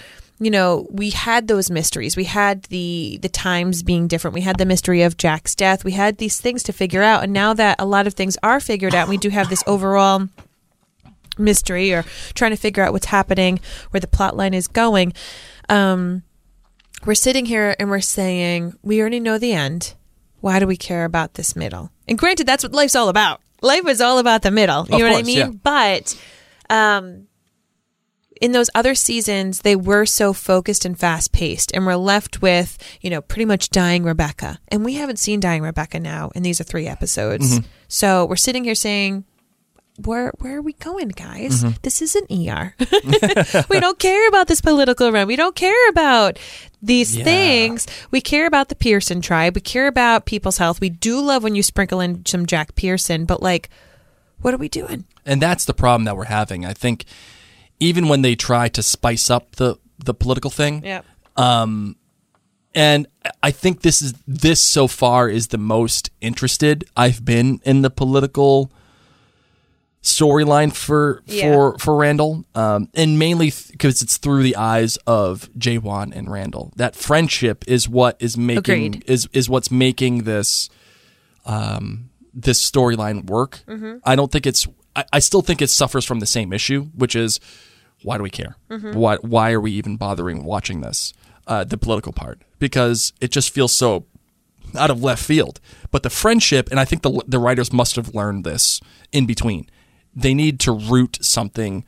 you know, we had those mysteries. We had the the times being different. We had the mystery of Jack's death. We had these things to figure out. And now that a lot of things are figured out, we do have this overall mystery or trying to figure out what's happening, where the plot line is going. Um, we're sitting here and we're saying, we already know the end. Why do we care about this middle? And granted, that's what life's all about. Life is all about the middle. You Of know what I mean? yeah. But um, in those other seasons, they were so focused and fast paced, and we're left with, you know, pretty much dying Rebecca. And we haven't seen dying Rebecca now, and these are three episodes. Mm-hmm. So we're sitting here saying, where where are we going, guys? Mm-hmm. This isn't ER. we don't care about this political run. We don't care about these Yeah. things. We care about the Pearson tribe. We care about people's health. We do love when you sprinkle in some Jack Pearson, but like, what are we doing? and that's the problem that we're having. I think even when they try to spice up the the political thing, Yeah. and I think this is this so far is the most interested I've been in the political storyline for Yeah. for for Randall, um, and mainly because it's through the eyes of Jae-won and Randall. That friendship is what is making Agreed. is is what's making this um, this storyline work. Mm-hmm. I don't think it's. I, I still think it suffers from the same issue, which is why do we care? Mm-hmm. Why why are we even bothering watching this? Uh, the political part because it just feels so out of left field. But the friendship, and I think the the writers must have learned this in between. They need to root something.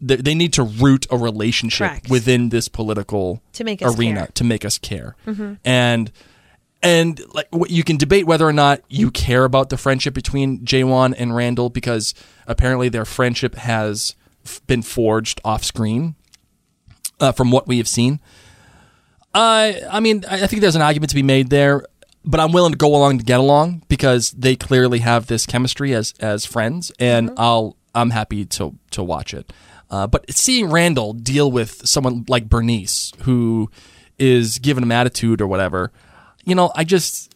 They, they need to root a relationship Correct. within this political To make arena care. to make us care. And and like you can debate whether or not you care about the friendship between Jae-won and Randall because apparently their friendship has been forged off screen uh, from what we have seen. I I mean I think there's an argument to be made there, but I'm willing to go along to get along because they clearly have this chemistry as as friends, and I'll I'm happy to to watch it. Uh, but seeing Randall deal with someone like Bernice, who is giving him attitude or whatever, you know, I just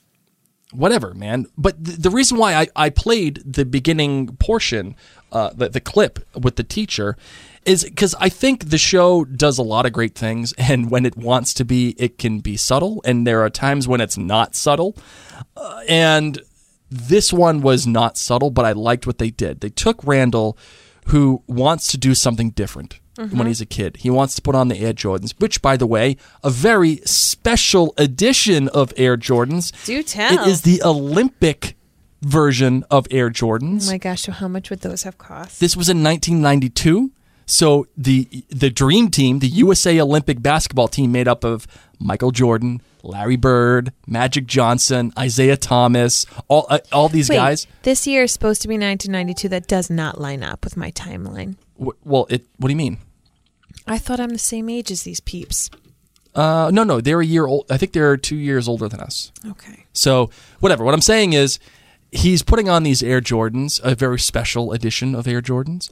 whatever, man. But th- the reason why I, I played the beginning portion, uh, the, the clip with the teacher, is because I think the show does a lot of great things, and when it wants to be, it can be subtle, and there are times when it's not subtle. Uh, and this one was not subtle, but I liked what they did. They took Randall who wants to do something different Mm-hmm. when he's a kid. He wants to put on the Air Jordans, which, by the way, a very special edition of Air Jordans. Do tell. It is the Olympic version of Air Jordans. Oh my gosh, so how much would those have cost? This was in 1992. So the the dream team, the USA Olympic basketball team, made up of Michael Jordan, Larry Bird, Magic Johnson, Isiah Thomas, all uh, all these Wait, guys. this year is supposed to be 1992. That does not line up with my timeline. W- well, it. What do you mean? I thought I'm the same age as these peeps. Uh, no, no, they're a year old. I think they're two years older than us. Okay. So whatever. What I'm saying is, he's putting on these Air Jordans, a very special edition of Air Jordans,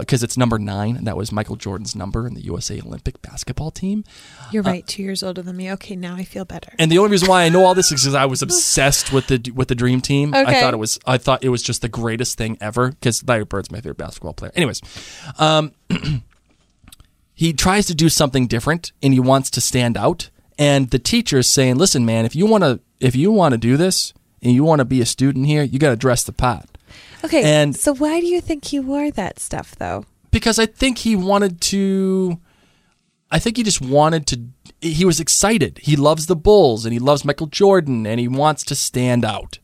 because it's number nine, and that was Michael Jordan's number in the USA Olympic basketball team. You're right. Two years older than me. Okay, now I feel better. And the only reason why I know all this is because I was obsessed with the with the Dream Team. Okay. I thought it was I thought it was just the greatest thing ever because Larry Bird's my favorite basketball player. Anyways, um, he tries to do something different and he wants to stand out. And the teacher is saying, "Listen, man, if you want to if you want to do this and you want to be a student here, you got to dress the pot." Okay. And- so why do you think he wore that stuff though? because I think he wanted to. I think he just wanted to. He was excited. He loves the Bulls and he loves Michael Jordan and he wants to stand out.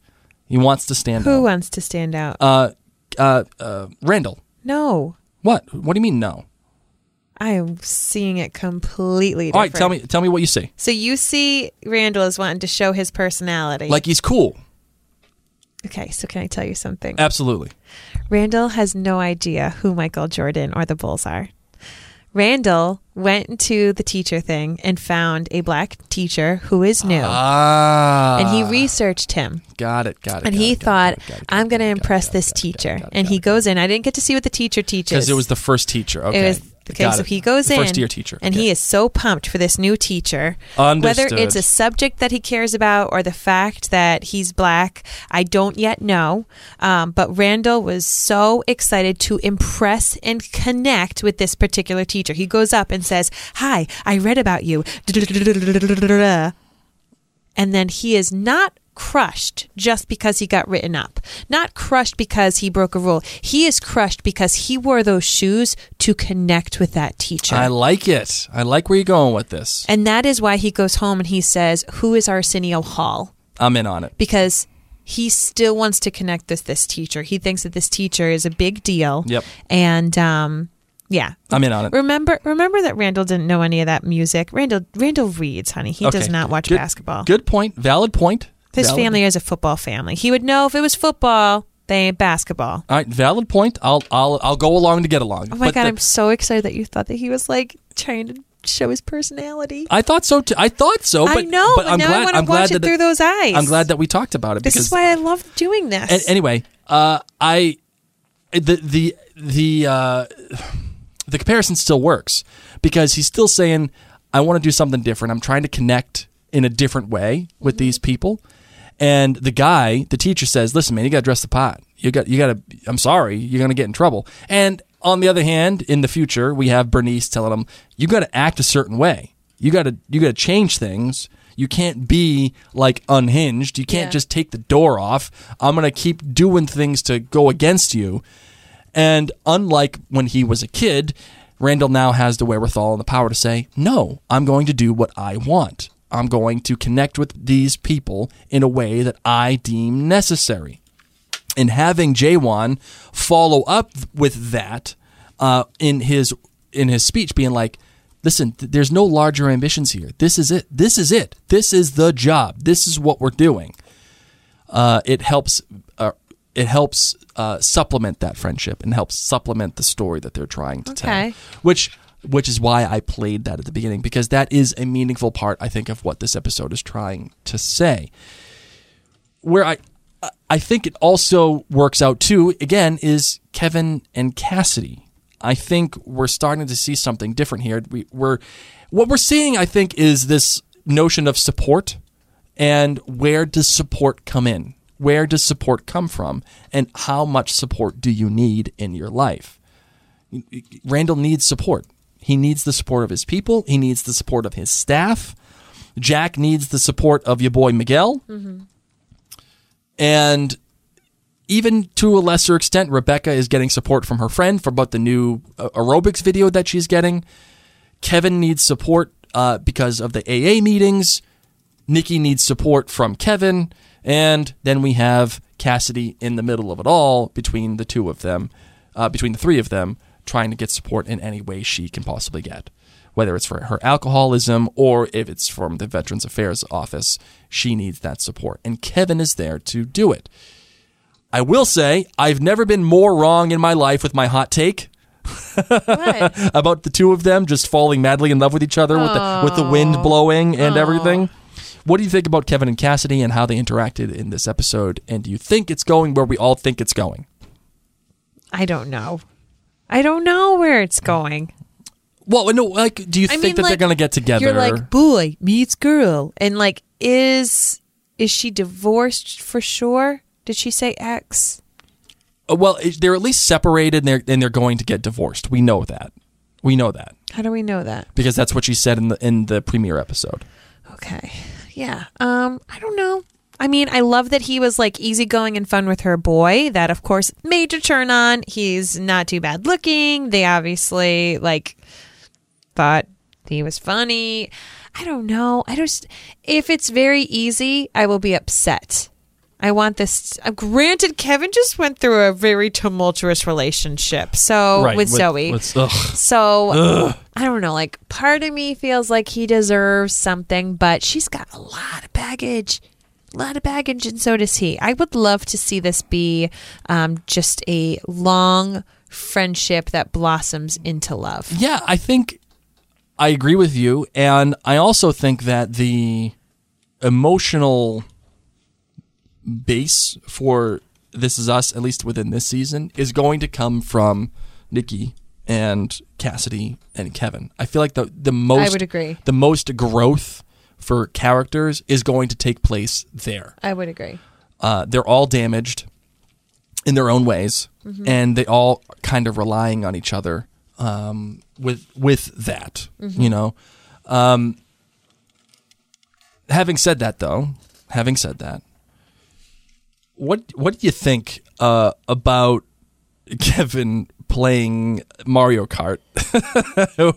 He wants to stand Who out. Who wants to stand out? Uh, uh, uh, Randall. no. What? What do you mean no? I am seeing it completely different. All right, tell me. Tell me what you see. So you see Randall is wanting to show his personality. Like he's cool. okay, so can I tell you something? Absolutely. Randall has no idea who Michael Jordan or the Bulls are. Randall went to the teacher thing and found a black teacher who is new. Ah. and he researched him. got it. Got it. And got he it, thought, it, I'm going to got it, got it, impress this teacher. And he goes in. I didn't get to see what the teacher teaches. because it was the first teacher. Okay. It was okay. So he goes in, First year teacher. and Okay. he is so pumped for this new teacher. Understood. Whether it's a subject that he cares about or the fact that he's black, I don't yet know. Um, but Randall was so excited to impress and connect with this particular teacher. He goes up and says, "Hi, I read about you." And then he is not crushed just because he got written up. Not crushed because he broke a rule. He is crushed because he wore those shoes to connect with that teacher. I like it. I like where you're going with this. and that is why he goes home and he says, Who is Arsenio Hall? I'm in on it. Because he still wants to connect with this teacher. He thinks that this teacher is a big deal. Yep. And um, yeah. I'm in on it. Remember remember that Randall didn't know any of that music. Randall Randall reads, honey. He does not watch Good- basketball. Good point. Valid point. His Valid- family is a football family. He would know if it was football, they ain't basketball. All right, valid point. I'll I'll I'll go along to get along. Oh my But god, the- I'm so excited that you thought that he was like trying to show his personality. I thought so too. I thought so. But, I know, but, I'm now glad. I want to glad watch it that through those eyes. I'm glad that we talked about it this because is why I love doing this. And anyway, uh, I the the the uh, the comparison still works because he's still saying, "I want to do something different. I'm trying to connect in a different way with these people." And the guy, the teacher says, "Listen, man, you got to dress the pot. You got you got to. I'm sorry, you're going to get in trouble." And on the other hand, in the future, we have Bernice telling him, "You got to act a certain way. You got to you got to change things." You can't be like unhinged. You can't Yeah. just take the door off. I'm going to keep doing things to go against you. And unlike when he was a kid, Randall now has the wherewithal and the power to say, No, I'm going to do what I want. I'm going to connect with these people in a way that I deem necessary. And having Jae-won follow up with that uh, in his in his speech, being like, "Listen, th- there's no larger ambitions here. This is it. This is it. This is the job. This is what we're doing." uh, it helps uh, it helps uh, supplement that friendship and helps supplement the story that they're trying to Okay. tell. Which which is why I played that at the beginning because that is a meaningful part I think of what this episode is trying to say. Where I I think it also works out too again is Kevin and Cassidy. I think we're starting to see something different here. We, we're what we're seeing I think is this notion of support and where does support come in? Where does support come from? And how much support do you need in your life? Randall needs support. He needs the support of his people, he needs the support of his staff. Jack needs the support of your boy Miguel. And even to a lesser extent, Rebecca is getting support from her friend for about the new uh, aerobics video that she's getting. Kevin needs support uh, because of the AA meetings. Nicky needs support from Kevin. And then we have Cassidy in the middle of it all between the two of them, uh, between the three of them, trying to get support in any way she can possibly get. Whether it's for her alcoholism or if it's from the Veterans Affairs Office, she needs that support. And Kevin is there to do it. I will say, I've never been more wrong in my life with my hot take What? about the two of them just falling madly in love with each other with the with the wind oh. blowing and oh. everything. What do you think about Kevin and Cassidy and how they interacted in this episode? And do you think it's going where we all think it's going? I don't know. I don't know where it's going. Well, no, like, do you I think mean, that they're going to get together? You're like boy meets girl, and like is is she divorced for sure? Did she say ex? Uh, well, they're at least separated, and they're and they're going to get divorced. We know that. We know that How do we know that? because that's what she said in the in the premiere episode. Okay. Yeah. Um, I don't know. I mean, I love that he was like easygoing and fun with her boy. That of course major turn on. He's not too bad looking. They obviously like thought he was funny. I don't know. I just if it's very easy, I will be upset. I want this. Uh, granted, Kevin just went through a very tumultuous relationship. So with, Zoe, with- ugh. so I don't know. Like part of me feels like he deserves something, but she's got a lot of baggage, a lot of baggage, and so does he. I would love to see this be um, just a long friendship that blossoms into love. Yeah, I think I agree with you, and I also think that the emotional base for This Is Us, at least within this season, is going to come from Nicky and Cassidy and Kevin. I feel like the the most I would agree. the most growth for characters is going to take place there. I would agree. Uh, they're all damaged in their own ways, and they all kind of relying on each other um, with with that. You know. Um, having said that, though, having said that, what what do you think uh, about Kevin playing Mario Kart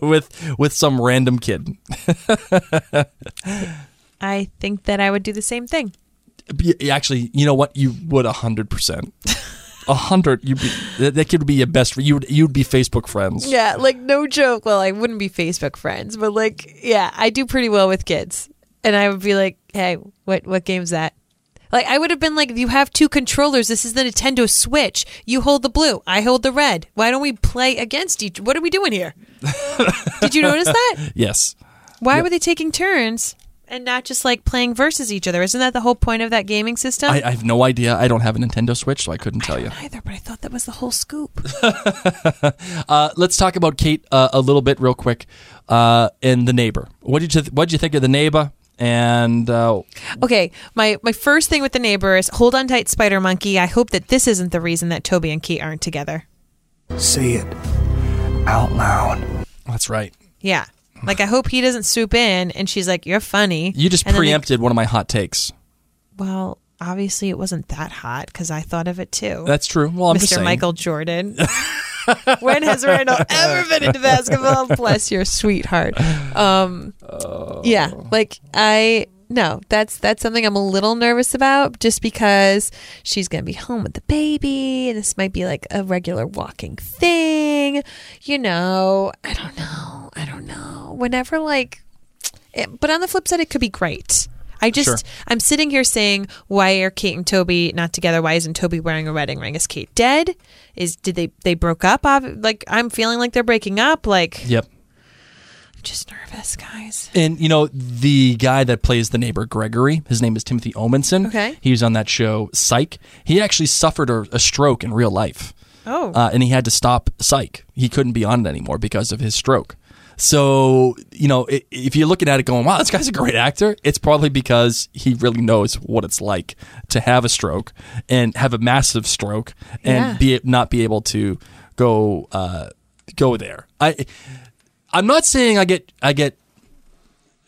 with with some random kid? I think that I would do the same thing. Actually, you know what? You would a hundred percent. A hundred. You be that that could be your best. You would you'd be Facebook friends. Yeah, like no joke. Well, I wouldn't be Facebook friends, but like, yeah, I do pretty well with kids, and I would be like, "Hey, what what game's that?" Like, I would have been like, "You have two controllers. This is the Nintendo Switch. You hold the blue, I hold the red. Why don't we play against each? What are we doing here?" Did you notice that? Yes. Why were they taking turns and not just like playing versus each other? Isn't that the whole point of that gaming system? I, I have no idea. I don't have a Nintendo Switch, so I couldn't tell you. Either, but I thought that was the whole scoop. Uh, let's talk about Kate uh, a little bit, real quick. Uh, and the neighbor. What did you th- What did you think of the neighbor? And uh, Okay, my my first thing with the neighbor is hold on tight, Spider Monkey. I hope that this isn't the reason that Toby and key aren't together. Say it out loud. that's right. Yeah, like I hope he doesn't swoop in and she's like, "You're funny." You just And then they- preempted one of my hot takes. well, obviously it wasn't that hot because I thought of it too. That's true. Well, I'm just Mr. saying. Michael Jordan. when has Randall ever been into basketball? Bless your sweetheart. Um, yeah, like I no, that's that's something I'm a little nervous about, just because she's gonna be home with the baby, and this might be like a regular walking thing. You know, I don't know. I don't know. Whenever like, it, but on the flip side, it could be great. I just Sure. I'm sitting here saying, why are Kate and Toby not together? Why isn't Toby wearing a wedding ring? Is Kate dead? Is did they they broke up? Like I'm feeling like they're breaking up. Like Yep. I'm just nervous, guys. And you know the guy that plays the neighbor Gregory, his name is Timothy Omundson. Okay. he was on that show Psych. He actually suffered a, a stroke in real life, Oh, uh, and he had to stop Psych. He couldn't be on it anymore because of his stroke. So you know, if you're looking at it going, "Wow, this guy's a great actor," it's probably because he really knows what it's like to have a stroke and have a massive stroke and Yeah. be not be able to go uh, go there. I I'm not saying I get I get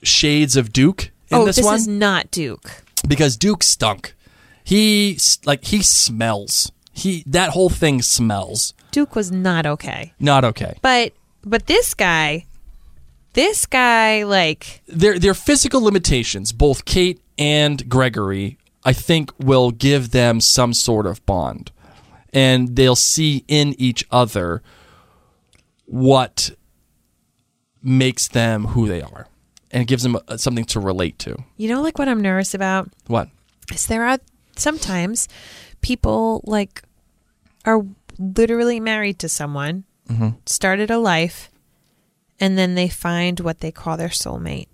shades of Duke in this one. oh, this, this, one is not Duke. because Duke stunk. He like he smells He that whole thing smells Duke was not okay. not okay. But but this guy, this guy, like their their physical limitations, both Kate and Gregory, I think will give them some sort of bond, and they'll see in each other what makes them who they are, and it gives them uh, something to relate to. you know, like what I'm nervous about What? is there are sometimes people like are literally married to someone, started a life, and then they find what they call their soulmate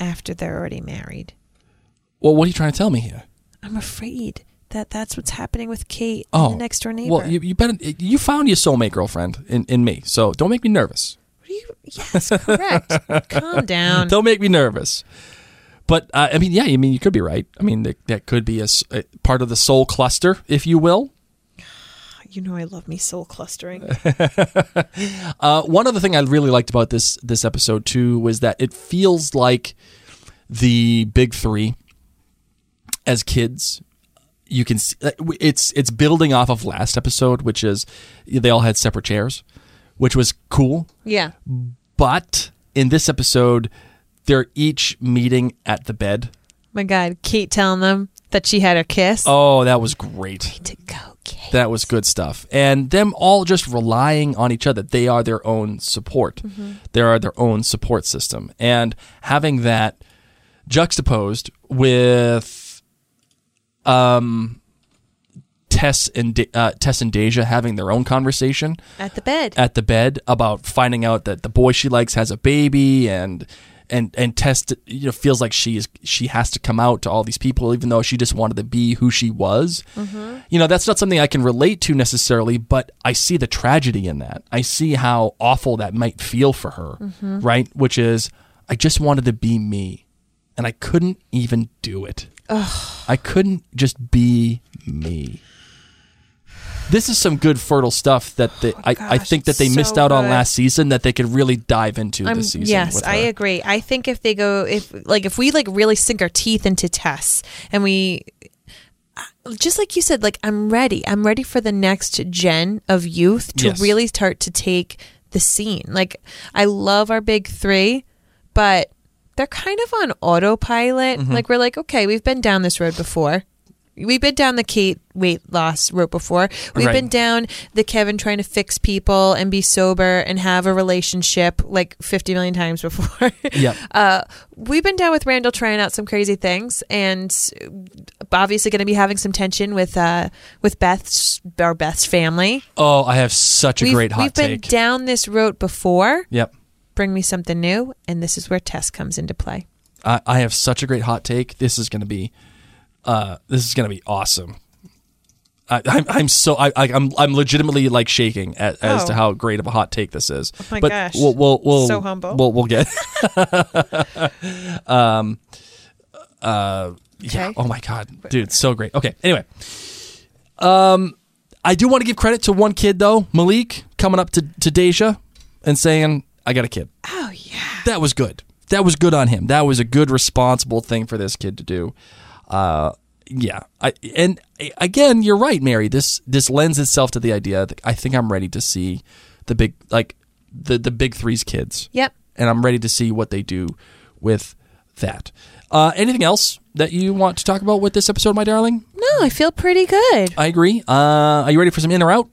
after they're already married. Well, what are you trying to tell me here? I'm afraid that that's what's happening with Kate, Oh, the next door neighbor. Well, you, you better you found your soulmate girlfriend in, in me, so don't make me nervous. What are you- yes, correct. Calm down. Don't make me nervous. But uh, I mean, yeah, I mean, you could be right. I mean, that, that could be a, a part of the soul cluster, if you will. You know I love me soul clustering. Uh, one other thing I really liked about this this episode too was that it feels like the big three as kids. You can see uh, it's it's building off of last episode, which is they all had separate chairs, which was cool. yeah. But in this episode, they're each meeting at the bed. My God, Kate telling them that she had her kiss. Oh, that was great. to go, Kate. That was good stuff. And them all just relying on each other. They are their own support. They are their own support system. And having that juxtaposed with um, Tess and De- uh, Tess and Deja having their own conversation At the bed. at the bed about finding out that the boy she likes has a baby and and and Tess you know feels like she is she has to come out to all these people even though she just wanted to be who she was. Mm-hmm. You know, that's not something I can relate to necessarily, but I see the tragedy in that. I see how awful that might feel for her, mm-hmm. right? Which is I just wanted to be me and I couldn't even do it. I couldn't just be me. This is some good fertile stuff that they, I, I gosh, think that they it's missed so out on last season that they could really dive into I'm- this season. yes, I agree. I think if they go, if like if we like really sink our teeth into Tess and we, just like you said, like I'm ready. I'm ready for the next gen of youth to Yes. really start to take the scene. Like I love our big three, but they're kind of on autopilot. Mm-hmm. Like we're like, okay, we've been down this road before. We've been down the Kate weight loss road before. We've Right. been down the Kevin trying to fix people and be sober and have a relationship like 50 million times before. Yep. Uh, we've been down with Randall trying out some crazy things and obviously going to be having some tension with uh, with Beth's our Beth's family. Oh, I have such a we've, great hot we've been take. down this road before. yep. Bring me something new, and this is where Tess comes into play. I, I have such a great hot take. This is going to be, uh, this is going to be awesome. I, I'm, I'm so I, I I'm I'm legitimately like shaking at, as Oh. to how great of a hot take this is. Oh my but gosh. we'll we'll, we'll So humble. We'll we'll get. um, uh, yeah. Okay. Oh my god, dude, so great. Okay. Anyway, um, I do want to give credit to one kid though, Malik, coming up to to Deja and saying, "I got a kid." Oh yeah. that was good. That was good on him. That was a good, responsible thing for this kid to do. Uh, yeah. I and again, you're right, Mary. This this lends itself to the idea that I think I'm ready to see the big like the the big three's kids. Yep. And I'm ready to see what they do with that. Uh, anything else that you want to talk about with this episode, my darling? No, I feel pretty good. I agree. Uh, are you ready for some in or out?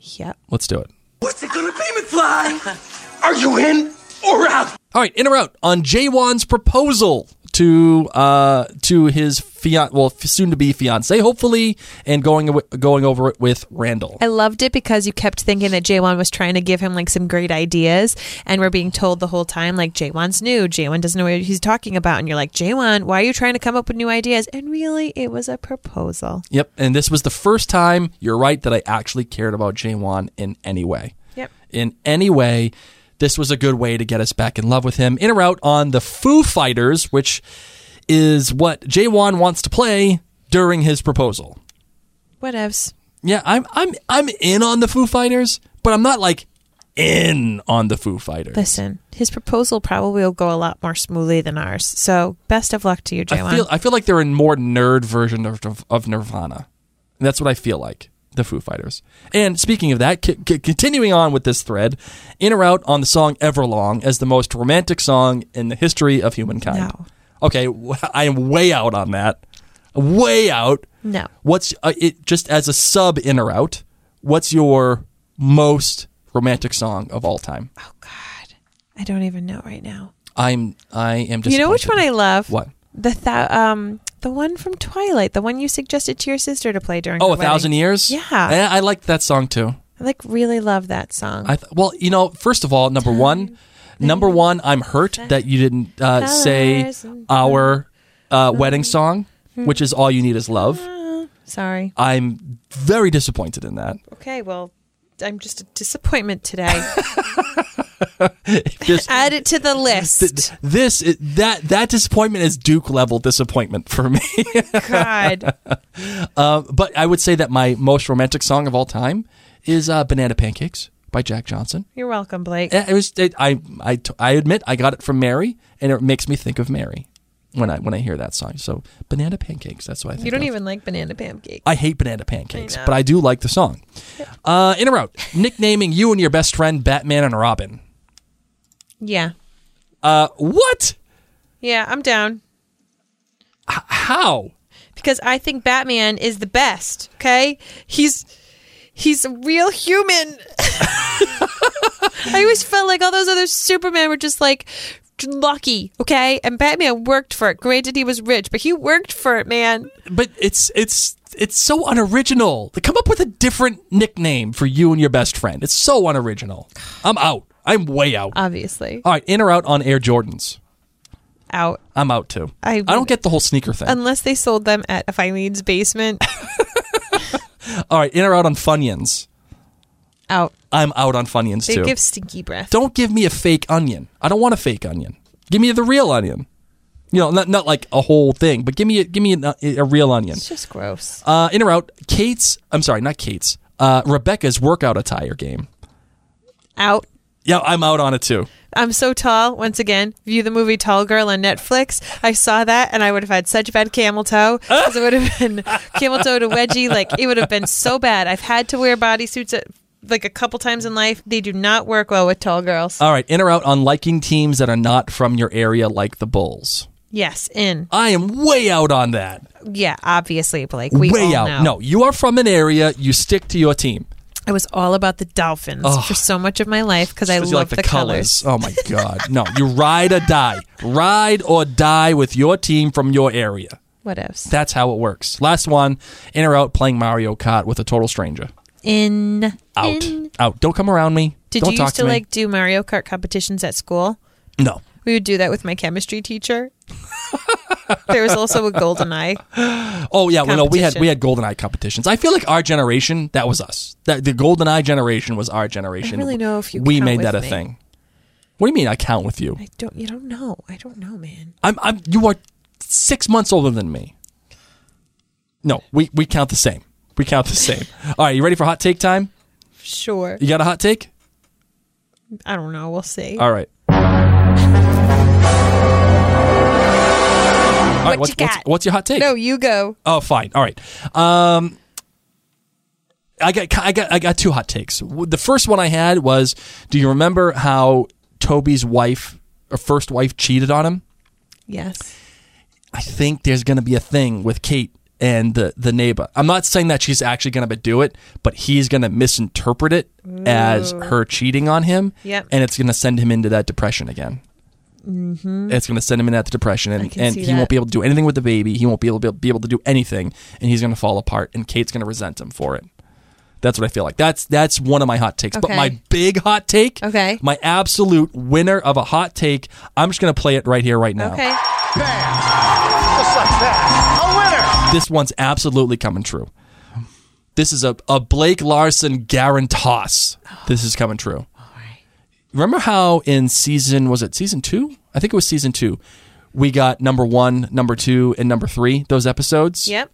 Yep. Let's do it. What's it gonna be, McFly? Are you in or out? All right, in or out on Jae-won's proposal to uh to his fian well soon to be fiance, hopefully, and going going over it with Randall. I loved it because you kept thinking that Jae-won was trying to give him like some great ideas, and we're being told the whole time like Jae-won's new, Jae-won doesn't know what he's talking about, and you're like Jae-won, why are you trying to come up with new ideas? And really, it was a proposal. Yep, and this was the first time you're right that I actually cared about Jae-won in any way. Yep. In any way, this was a good way to get us back in love with him. In or out on the Foo Fighters, which is what Jae-won wants to play during his proposal. Whatevs. Yeah, I'm I'm I'm in on the Foo Fighters, but I'm not like in on the Foo Fighters. Listen, his proposal probably will go a lot more smoothly than ours. So best of luck to you, Jae-won. I feel I feel like they're a more nerd version of of Nirvana. And that's what I feel like. The Foo Fighters. And speaking of that, c- c- continuing on with this thread, in or out on the song Everlong as the most romantic song in the history of humankind. No. Okay, I am way out on that. Way out. No. What's uh, it just as a sub in or out? What's your most romantic song of all time? Oh God, I don't even know right now. I'm I am just You know which one I love? What? The th- um the one from Twilight, the one you suggested to your sister to play during. Oh, a thousand wedding. years. Yeah. I, I like that song too. I like really love that song. I th- well, you know, first of all, number one, number one, I'm hurt that you didn't uh, say our uh, wedding song, which is "All You Need Is Love." Sorry. I'm very disappointed in that. Okay, well, I'm just a disappointment today. Just Add it to the list. th- this that that disappointment is Duke level disappointment for me. God. uh, but I would say that my most romantic song of all time is uh, "Banana Pancakes" by Jack Johnson. You're welcome, Blake. It was. It, I, I. I admit I got it from Mary, and it makes me think of Mary when I when I hear that song. So banana pancakes. That's what I think. You don't of. even like banana pancakes. I hate banana pancakes, I but I do like the song. Uh, in a row, Nicknaming you and your best friend Batman and Robin. Yeah. Uh, what? Yeah, I'm down. How? Because I think Batman is the best, okay? He's he's a real human. I always felt like all those other Supermen were just like lucky, okay? And Batman worked for it. Granted he was rich, but he worked for it, man. But it's it's it's so unoriginal. They Come up with a different nickname for you and your best friend. It's so unoriginal. I'm out. I'm way out. Obviously. All right, in or out on Air Jordans. Out. I'm out too. I- I don't get the whole sneaker thing. Unless they sold them at Filene's basement. All right, in or out on Funyuns. Out. I'm out on Funyuns too. They too. give stinky breath. don't give me a fake onion. I don't want a fake onion. Give me the real onion. You know, not not like a whole thing, but give me a, give me a, a real onion. It's just gross. Uh, in or out, Kate's. I'm sorry, not Kate's. Uh, Rebecca's workout attire game. Out. Yeah, I'm out on it too. I'm so tall. Once again, view the movie Tall Girl on Netflix. I saw that and I would have had such bad camel toe. 'cause it would have been camel toe to wedgie. Like it would have been so bad. I've had to wear bodysuits at, like a couple times in life. They do not work well with tall girls. All right, in or out on liking teams that are not from your area, like the Bulls. yes, in. I am way out on that. Yeah, obviously, Blake. We way out. know. No, you are from an area. You stick to your team. I was all about the Dolphins for so much of my life because I love like the, colors. Oh my god. No, you ride or die. Ride or die with your team from your area. What else? That's how it works. Last one, in or out playing Mario Kart with a total stranger. In. Out. In. Out. Don't come around me. Did Don't you used to, me. like do Mario Kart competitions at school? No. We would do that with my chemistry teacher. there was also a GoldenEye. Oh yeah, well, no, we had we had GoldenEye competitions. I feel like our generation, that was us. That the GoldenEye generation was our generation. I really know if you we made that a me. thing. What do you mean? I count with you? I don't. You don't know. I don't know, man. I'm. I'm. You are six months older than me. No, we we count the same. We count the same. All right, you ready for hot take time? Sure. You got a hot take? I don't know. We'll see. All right. All right, What what's, you what's, got? what's your hot take? no, you go. Oh, fine. All right. Um, I got I got I got two hot takes. The first one I had was, do you remember how Toby's wife, or first wife, cheated on him? Yes. I think there's going to be a thing with Kate and the the neighbor. I'm not saying that she's actually going to do it, but he's going to misinterpret it as her cheating on him, Yep. and it's going to send him into that depression again. Mm-hmm. It's going to send him into that depression, and, and see he won't be able to do anything with the baby. He won't be able to be able to do anything, and he's going to fall apart. And Kate's going to resent him for it. That's what I feel like. That's that's one of my hot takes. But my big hot take, Okay. my absolute winner of a hot take. I'm just going to play it right here, right now. Okay. Just like that. A winner. this one's absolutely coming true. This is a, a Blake Larson guarantoss. This is coming true. Remember how in season was it season two? I think it was season two. We got number one, number two, and number three. Those episodes. Yep.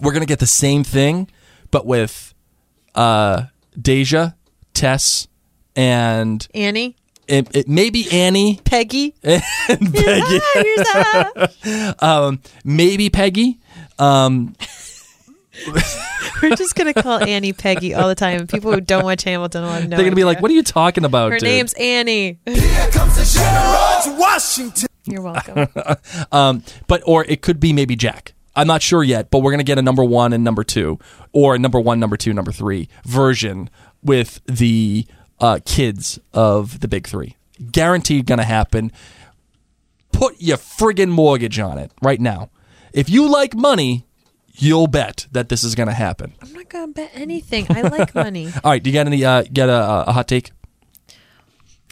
We're gonna get the same thing, but with uh, Deja, Tess, and Annie. it, it maybe Annie Peggy. and Peggy. Here's that. maybe Peggy. Um, We're just gonna call Annie Peggy all the time, and people who don't watch Hamilton will have no. They're gonna be like, "What are you talking about?" Her dude? name's Annie. Here comes the General Washington. You're welcome. Um, but or it could be maybe Jack. I'm not sure yet, but we're gonna get a number one and number two, or a number one, number two, number three version with the uh, kids of the big three. Guaranteed gonna happen. Put your friggin' mortgage on it right now. If you like money, you'll bet that this is gonna happen. I'm not gonna bet anything. I like money. All right, do you got any? Uh, get a, a hot take?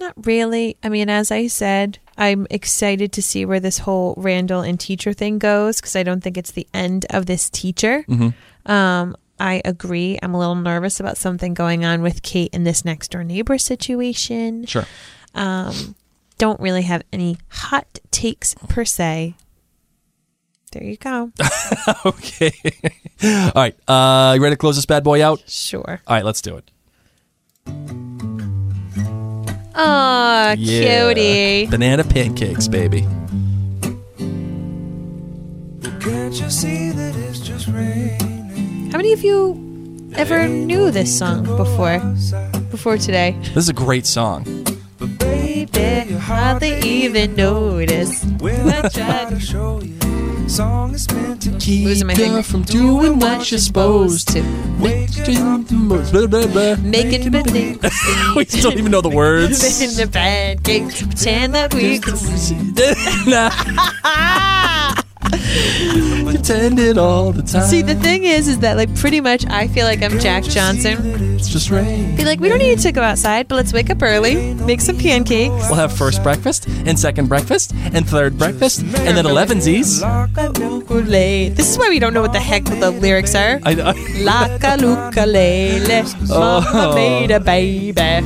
Not really. I mean, as I said, I'm excited to see where this whole Randall and teacher thing goes because I don't think it's the end of this teacher. Um, I agree. I'm a little nervous about something going on with Kate in this next door neighbor situation. Sure. Um, don't really have any hot takes per se. There you go. Okay. All right. Uh, you ready to close this bad boy out? Sure. All right, let's do it. Aw, Yeah. cutie. Banana pancakes, baby. Can't you see that it's just raining? How many of you ever knew this song before? Before today? This is a great song. Baby, you hardly even notice. When I try to show you, song is meant to Keep Losing my you finger. from doing what you're supposed to. Blah, blah, blah. Making believe we don't even know the words. in the pancakes. Pretend that we can see. Pretending all the time. See, the thing is, is that like pretty much I feel like I'm Jack Johnson. It's just rain. Be like, we don't need to go outside, but let's wake up early, make some pancakes. We'll have first breakfast and second breakfast and third breakfast and then elevensies. This is why we don't know what the heck the lyrics are. I, I, Laka luka lele, mama made a baby.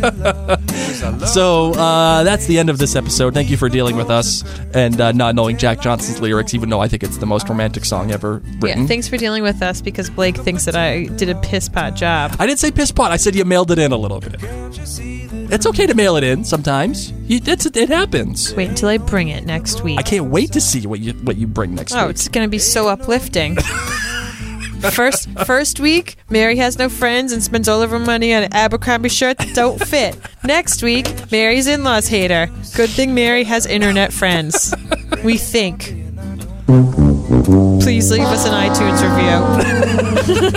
so uh, that's the end of this episode. Thank you for dealing with us and uh, not knowing Jack Johnson's lyrics, even though I think it's the most romantic song ever written. Yeah, thanks for dealing with us because Blake thinks that I did a piss pot job. I didn't say piss pot. I said you mailed it in a little bit. It's okay to mail it in sometimes. You, it happens. Wait until I bring it next week. I can't wait to see what you what you bring next Oh, week. it's gonna be so uplifting. first first week, Mary has no friends and spends all of her money on an Abercrombie shirt that don't fit. Next week, Mary's in-laws hate her. Good thing Mary has internet friends. We think. Please leave us an iTunes review.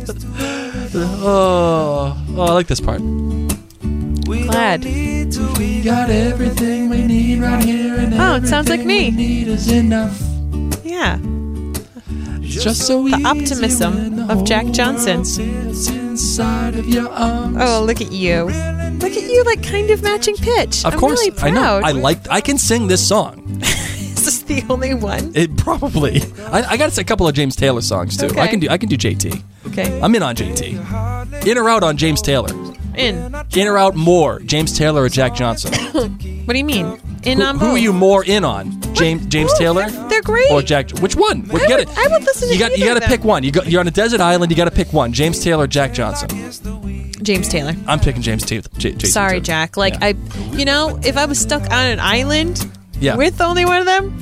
Oh, oh, I like this part. Glad. We got everything we need right here, and Oh, it sounds like me. need is enough. Yeah. Just so The optimism the of Jack whole Johnson. world sits inside of your arms. Oh, look at you. Look at you, like kind of matching pitch. Of I'm course, really I know. I like. I can sing this song. Is this the only one? It probably. I, I got to say a couple of James Taylor songs too. I can do. I can do JT. Okay. I'm in on JT. In or out on James Taylor. In. In or out more, James Taylor or Jack Johnson. What do you mean? In who, on who are you more in on, James James Both. Taylor? They're, great. Or Jack? Which one? Well, I you gotta- I would listen to You got. You got to pick one. You got. You're on a desert island. You got to pick one. James Taylor, or Jack Johnson. James Taylor. I'm picking James Taylor. J- Sorry. Jack. Like Yeah. I, you know, if I was stuck on an island Yeah. with only one of them,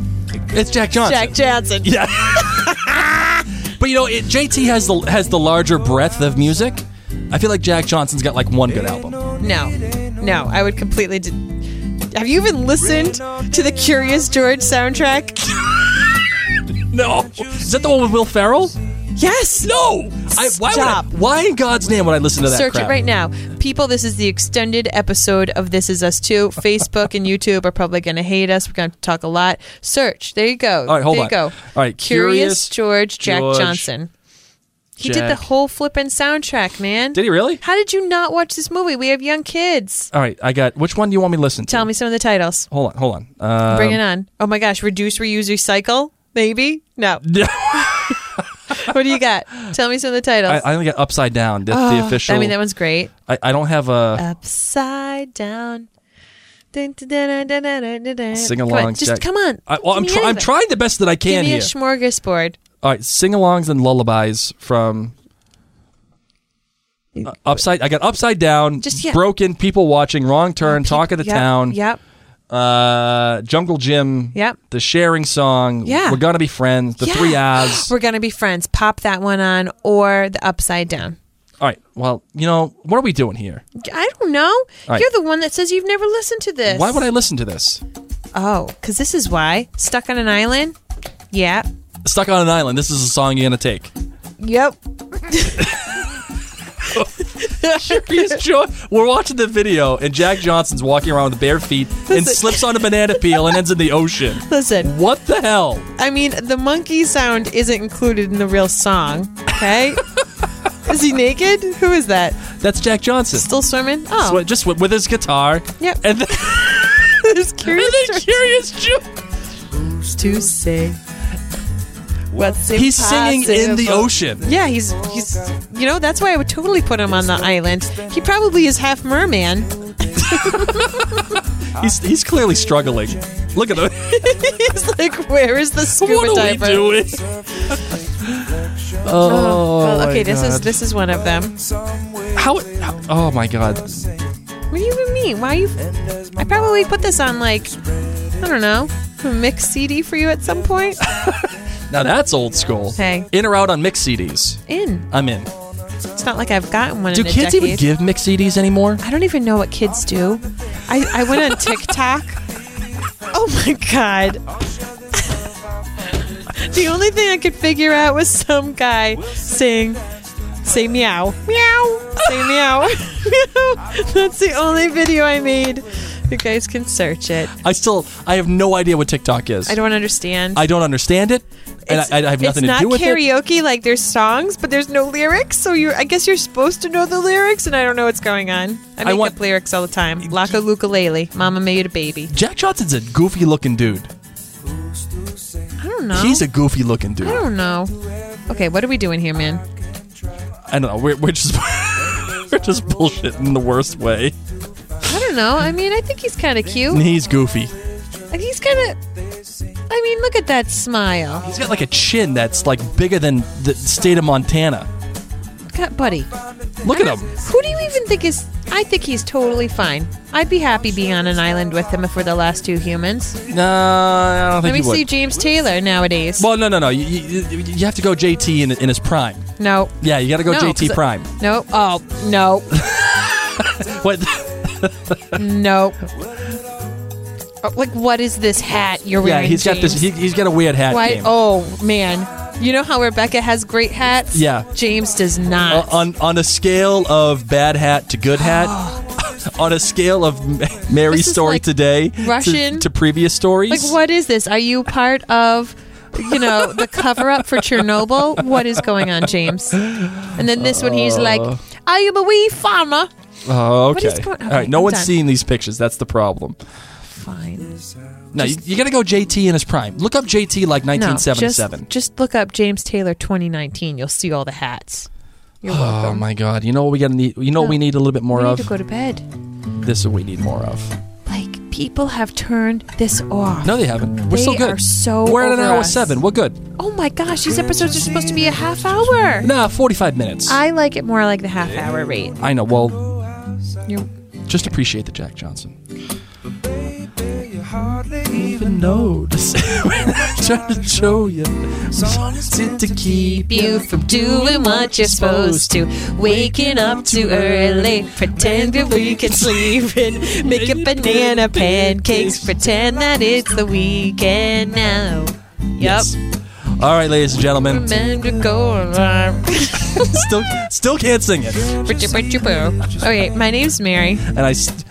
It's Jack Johnson. Jack Johnson. Yeah. but you know, it, JT has the has the larger breadth of music. I feel like Jack Johnson's got like one good album. No, no, I would completely. Have you even listened to the Curious George soundtrack? No, is that the one with Will Ferrell? Yes. No. I, why Stop. would I, Why in God's name would I listen to that? Search crap? it right now. People, this is the extended episode of This Is Us Too. Facebook and YouTube are probably going to hate us. We're going to talk a lot. Search. There you go. All right, hold there on. you go. All right, Curious, Curious George, Jack George, Johnson. He did the Jack. whole flippin' soundtrack, man. Did he really? How did you not watch this movie? We have young kids. All right, I got. Which one do you want me to listen to? Tell me some of the titles. Hold on, hold on. Um, Bring it on. Oh my gosh, reduce, reuse, recycle. Maybe no. what do you got? Tell me some of the titles. I, I only got Upside Down. The, the official. I mean, that one's great. I, I don't have a. Upside down. Sing along. on, Just come on. I, well, I'm, Give try, I'm trying the best that I can Give me here. a smorgasbord. All right, sing-alongs and lullabies from uh, upside. I got upside down, Just- yeah. broken, people watching, wrong turn, talk of the Yep, town, Yep. Uh, Jungle Gym. Yep. The sharing song. Yeah. We're gonna be friends. The Yeah. three R's. We're gonna be friends. Pop that one on, or the upside down. All right. Well, you know what are we doing here? I don't know. right. You're the one that says you've never listened to this. Why would I listen to this? Oh, because this is why. Stuck on an island. Yeah. Stuck on an island. This is a song you're gonna take. Yep. Curious Joy. We're watching the video, and Jack Johnson's walking around with bare feet and slips on a banana peel and ends in the ocean. Listen, What the hell? I mean, the monkey sound isn't included in the real song. Okay. is he naked? Who is that? That's Jack Johnson. Still swimming? Oh, just with, with his guitar. Yep. And then, there's and curious then Curious Joy. to say. What's He's singing in the ocean. Yeah, he's he's you know that's why I would totally put him on the island. He probably is half merman. He's he's clearly struggling. Look at him. he's like, where is the scuba what are we doing? Oh, oh, Well, my okay, this is God. this is one of them. how, how? Oh my god! What do you even mean? Why you? I probably put this on like I don't know a mix CD for you at some point. Now that's old school. Hey. In or out on mix CDs? In. I'm in. It's not like I've gotten one Do in kids even give mix CDs anymore? I don't even know what kids do. I, I went on TikTok. Oh my god. the only thing I could figure out was some guy saying, say meow. Meow. Say meow. meow. That's the only video I made. You guys can search it. I still I have no idea what TikTok is. I don't understand. I don't understand it, and It's- I, I have nothing it's to do with not it. karaoke. Like there's songs, but there's no lyrics. So you're, I guess you're supposed to know the lyrics, and I don't know what's going on. I make want- up lyrics all the time. Laka ukulele, Mama made a baby. Jack Johnson's a goofy looking dude. I don't know. He's a goofy looking dude. I don't know. Okay, what are we doing here, man? I don't know. We're, we're just we're just bullshitting in the worst way. I don't know. I mean, I think he's kind of cute. He's goofy. Like he's kind of. I mean, look at that smile. He's got like a chin that's like bigger than the state of Montana. God, buddy. Look at him. Who do you even think is? I think he's totally fine. I'd be happy being on an island with him if we're the last two humans. No, I don't think Let me would. see James Taylor nowadays. Well, no, no, no. You, you, you have to go JT in, in his prime. no. Yeah, you got to go No, JT I- prime. No. Oh, no. What? no. Oh, like, what is this hat you're wearing? yeah, he's got this. He, he's got a weird hat Why? game. Oh man, you know how Rebecca has great hats? Yeah. James does Uh, not. on on a scale of bad hat to good hat, on a scale of Mary's story like today to- Russian. to, previous stories. like, what is this? Are you part of? You know the cover up for Chernobyl. What is going on, James? And then this one, he's like, uh. "I am a wee farmer." Oh, okay. going- All right, no one's done. seeing these pictures. That's the problem. Fine. No, you, you got to go JT in his prime. Look up JT like No, 1977. just, just look up James Taylor 2019. You'll see all the hats. You're oh welcome. my God! You know what we got to need? You know what we need a little bit more we need of. to go to bed. this is what we need more of. Like people have turned this off. No, they haven't. We're They still good. are so We're at an over hour us. seven. We're good. Oh my gosh, these episodes are supposed to be a half hour. Nah, 45 minutes. I, I like it more like the half hour rate. I know. Well, You're, just appreciate the Jack Johnson. Hardly even notice when I try to show you. Something to keep you from doing what you're supposed to. Waking up too early, pretend that we can sleep and make up banana pancakes. Pretend that it's the weekend now. Yep. Yes. All right, ladies and gentlemen. Remember to go alarm. still, still can't sing it. Okay, my name's Mary. And I s-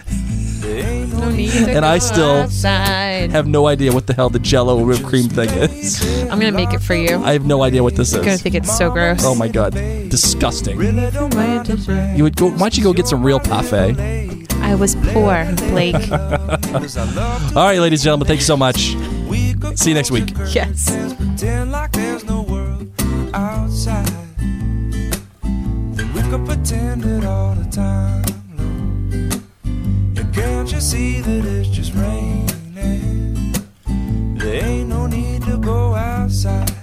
No need And I still outside. have no idea what the hell the Jello whipped cream thing is. I'm gonna make it for you. I have no idea what this is. I'm gonna think it's so gross. Oh my god, disgusting! You would go. Why don't you go get some real parfait? I was poor, Blake. All right, ladies and gentlemen, thank you so much. See you next week. yes. you see that it's just raining? There ain't no need to go outside.